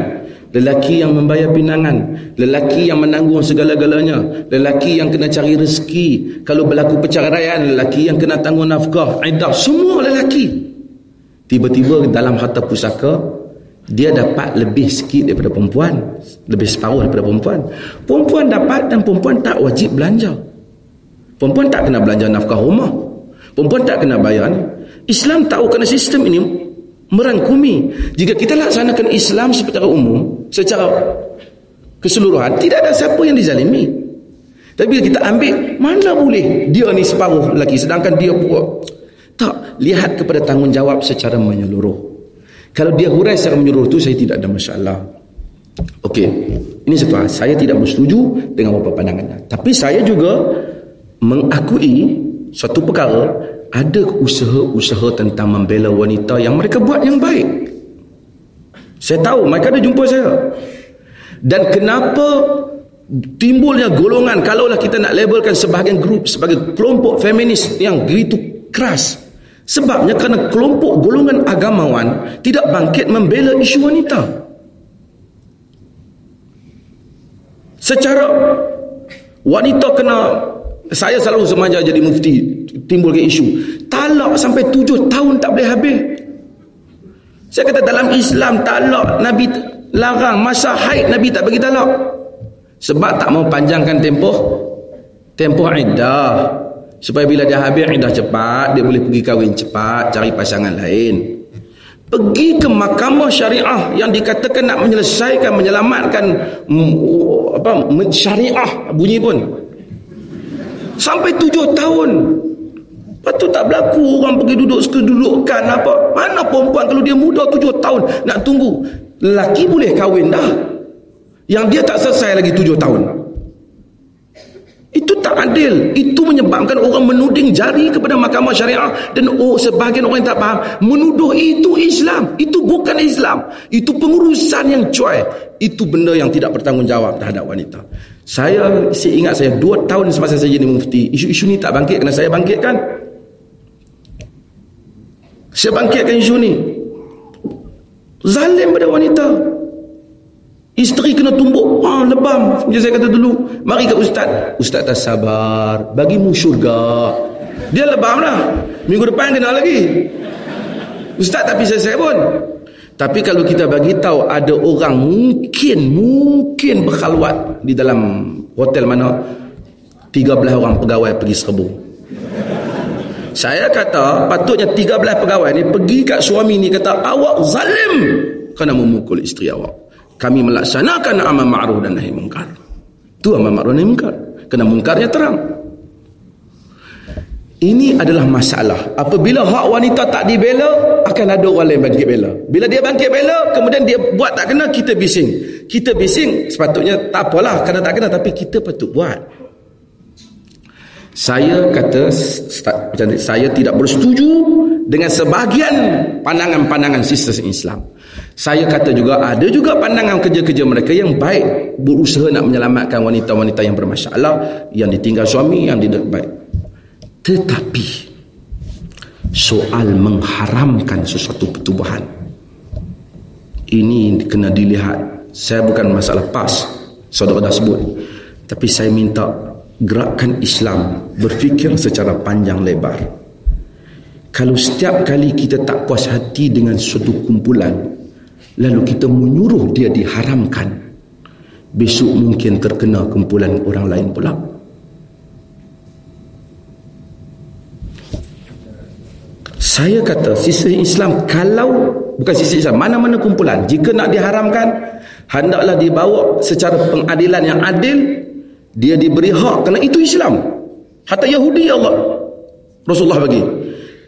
[SPEAKER 1] lelaki yang membayar pinangan lelaki yang menanggung segala-galanya lelaki yang kena cari rezeki. Kalau berlaku perceraian lelaki yang kena tanggung nafkah iddah semua lelaki. Tiba-tiba dalam harta pusaka dia dapat lebih sikit daripada perempuan lebih separuh daripada perempuan. Perempuan dapat dan perempuan tak wajib belanja. Perempuan tak kena belanja nafkah rumah. Perempuan tak kena bayar ni. Islam tahu kerana sistem ini merangkumi. Jika kita laksanakan Islam secara umum secara keseluruhan tidak ada siapa yang dizalimi. Tapi bila kita ambil mana boleh dia ni separuh lelaki sedangkan dia buat tak lihat kepada tanggungjawab secara menyeluruh. Kalau dia hurai secara menyeluruh tu saya tidak ada masalah. Okey, ini satu hal. Saya tidak bersetuju dengan beberapa pandangannya. Tapi saya juga mengakui satu perkara, ada usaha-usaha tentang membela wanita yang mereka buat yang baik. Saya tahu mereka ada jumpa saya. Dan kenapa timbulnya golongan kalaulah kita nak labelkan sebahagian grup sebagai kelompok feminis yang begitu keras. Sebabnya kerana kelompok golongan agamawan tidak bangkit membela isu wanita. Secara wanita kena saya selalu semaja jadi mufti timbul ke isu talak sampai tujuh tahun tak boleh habis saya kata dalam Islam talak Nabi larang masa haid Nabi tak bagi talak. Sebab tak mau panjangkan tempoh tempoh iddah. Supaya bila dia habis iddah cepat, dia boleh pergi kahwin cepat, cari pasangan lain. Pergi ke mahkamah syariah yang dikatakan nak menyelesaikan, menyelamatkan mm, apa syariah bunyi pun. Sampai tujuh tahun Lepas tu tak berlaku orang pergi duduk sekedudukan apa. Mana perempuan kalau dia muda tujuh tahun nak tunggu. Lelaki boleh kahwin dah. Yang dia tak selesai lagi tujuh tahun. Itu tak adil. Itu menyebabkan orang menuding jari kepada mahkamah syariah. Dan oh, sebahagian orang yang tak faham. Menuduh itu Islam. Itu bukan Islam. Itu pengurusan yang cuai. Itu benda yang tidak bertanggungjawab terhadap wanita. Saya, saya ingat saya dua tahun semasa saya jadi mufti. Isu-isu ni tak bangkit kerana saya bangkitkan. Saya bangkitkan isu ni. Zalim pada wanita. Isteri kena tumbuk. Ah, lebam. Macam saya kata dulu. Mari ke ustaz. Ustaz tak sabar. Bagimu syurga. Dia lebam lah. Minggu depan kena lagi. Ustaz tak pisah saya pun. Tapi kalau kita bagi tahu ada orang mungkin, mungkin berkhalwat di dalam hotel mana 13 orang pegawai pergi serbu. Saya kata patutnya 13 pegawai ni pergi kat suami ni kata awak zalim kerana memukul isteri awak. Kami melaksanakan amal ma'ruf dan nahi mungkar. Tu amal ma'ruf nahi mungkar. Kena mungkarnya terang. Ini adalah masalah. Apabila hak wanita tak dibela, akan ada orang lain bangkit bela. Bila dia bangkit bela, kemudian dia buat tak kena, kita bising. Kita bising, sepatutnya tak apalah kena tak kena, tapi kita patut buat. Saya kata, saya tidak bersetuju dengan sebahagian pandangan-pandangan sistem Islam. Saya kata juga ada juga pandangan kerja-kerja mereka yang baik berusaha nak menyelamatkan wanita-wanita yang bermasalah yang ditinggal suami yang tidak baik. Tetapi soal mengharamkan sesuatu pertubuhan ini kena dilihat. Saya bukan masalah pas saudara dah sebut. Tapi saya minta gerakan Islam berfikir secara panjang lebar. Kalau setiap kali kita tak puas hati dengan suatu kumpulan lalu kita menyuruh dia diharamkan besok mungkin terkena kumpulan orang lain pula. Saya kata sisi Islam kalau bukan sisi Islam mana-mana kumpulan jika nak diharamkan hendaklah dibawa secara pengadilan yang adil dia diberi hak kerana itu Islam. Hatta Yahudi ya Allah Rasulullah bagi.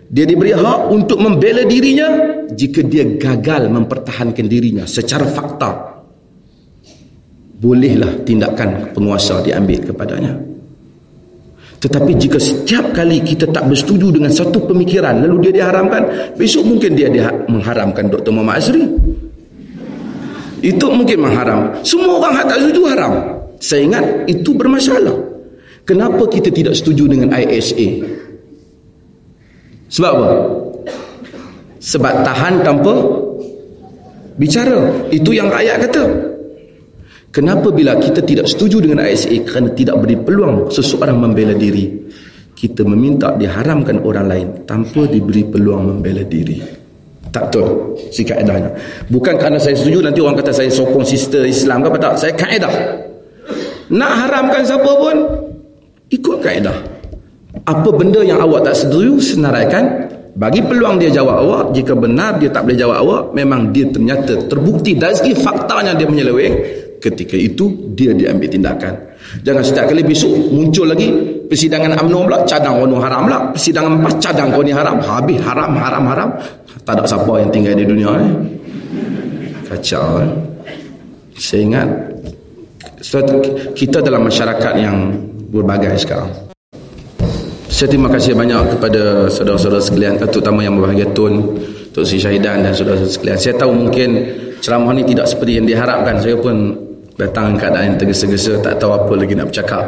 [SPEAKER 1] Dia diberi hak untuk membela dirinya jika dia gagal mempertahankan dirinya secara fakta. Bolehlah tindakan penguasa diambil kepadanya. Tetapi jika setiap kali kita tak bersetuju dengan satu pemikiran lalu dia diharamkan, besok mungkin dia, dia mengharamkan Dr. Muhammad Azri. Itu mungkin mengharam. Semua orang tak setuju haram. Saya ingat itu bermasalah. Kenapa kita tidak setuju dengan ISA? Sebab apa? Sebab tahan tanpa bicara. Itu yang ayat kata. Kenapa bila kita tidak setuju dengan ISA kerana tidak beri peluang seseorang membela diri, kita meminta diharamkan orang lain tanpa diberi peluang membela diri. Tak betul si kaedahnya. Bukan kerana saya setuju nanti orang kata saya sokong sister Islam ke apa tak. Saya kaedah. Nak haramkan siapa pun ikut kaedah. Apa benda yang awak tak setuju senaraikan bagi peluang dia jawab awak jika benar dia tak boleh jawab awak memang dia ternyata terbukti dari segi faktanya dia menyeleweng ketika itu dia diambil tindakan. Jangan setiap kali besok muncul lagi persidangan UMNO pula cadang warna haram pula. Persidangan PAS cadang kau ni haram habis haram haram haram. Tak ada siapa yang tinggal di dunia ni kacau eh? saya ingat kita dalam masyarakat yang berbagai sekarang. Saya terima kasih banyak kepada saudara-saudara sekalian terutama yang berbahagia Tun Tok Sri Syahidan dan saudara-saudara sekalian. Saya tahu mungkin ceramah ni tidak seperti yang diharapkan. Saya pun datang keadaan yang tergesa-gesa tak tahu apa lagi nak bercakap.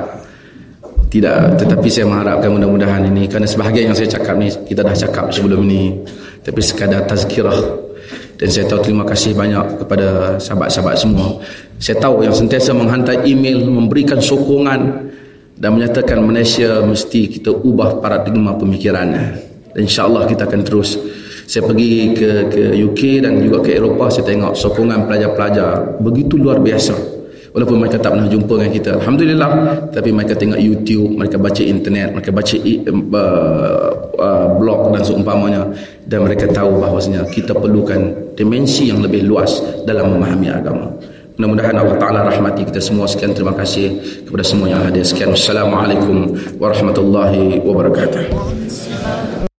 [SPEAKER 1] Tidak tetapi saya mengharapkan mudah-mudahan ini kerana sebahagian yang saya cakap ni kita dah cakap sebelum ini. Tapi sekadar tazkirah. Dan saya tahu terima kasih banyak kepada sahabat-sahabat semua. Saya tahu yang sentiasa menghantar email memberikan sokongan dan menyatakan Malaysia mesti kita ubah paradigma pemikirannya dan insyaAllah kita akan terus. Saya pergi ke ke UK dan juga ke Eropah saya tengok sokongan pelajar-pelajar begitu luar biasa walaupun mereka tak pernah jumpa dengan kita Alhamdulillah. Tapi mereka tengok YouTube mereka baca internet mereka baca uh, uh, blog dan seumpamanya. Dan mereka tahu bahawasanya kita perlukan dimensi yang lebih luas dalam memahami agama. Mudah-mudahan Allah Ta'ala rahmati kita semua. Sekian terima kasih kepada semua yang hadir. Sekian Assalamualaikum warahmatullahi wabarakatuh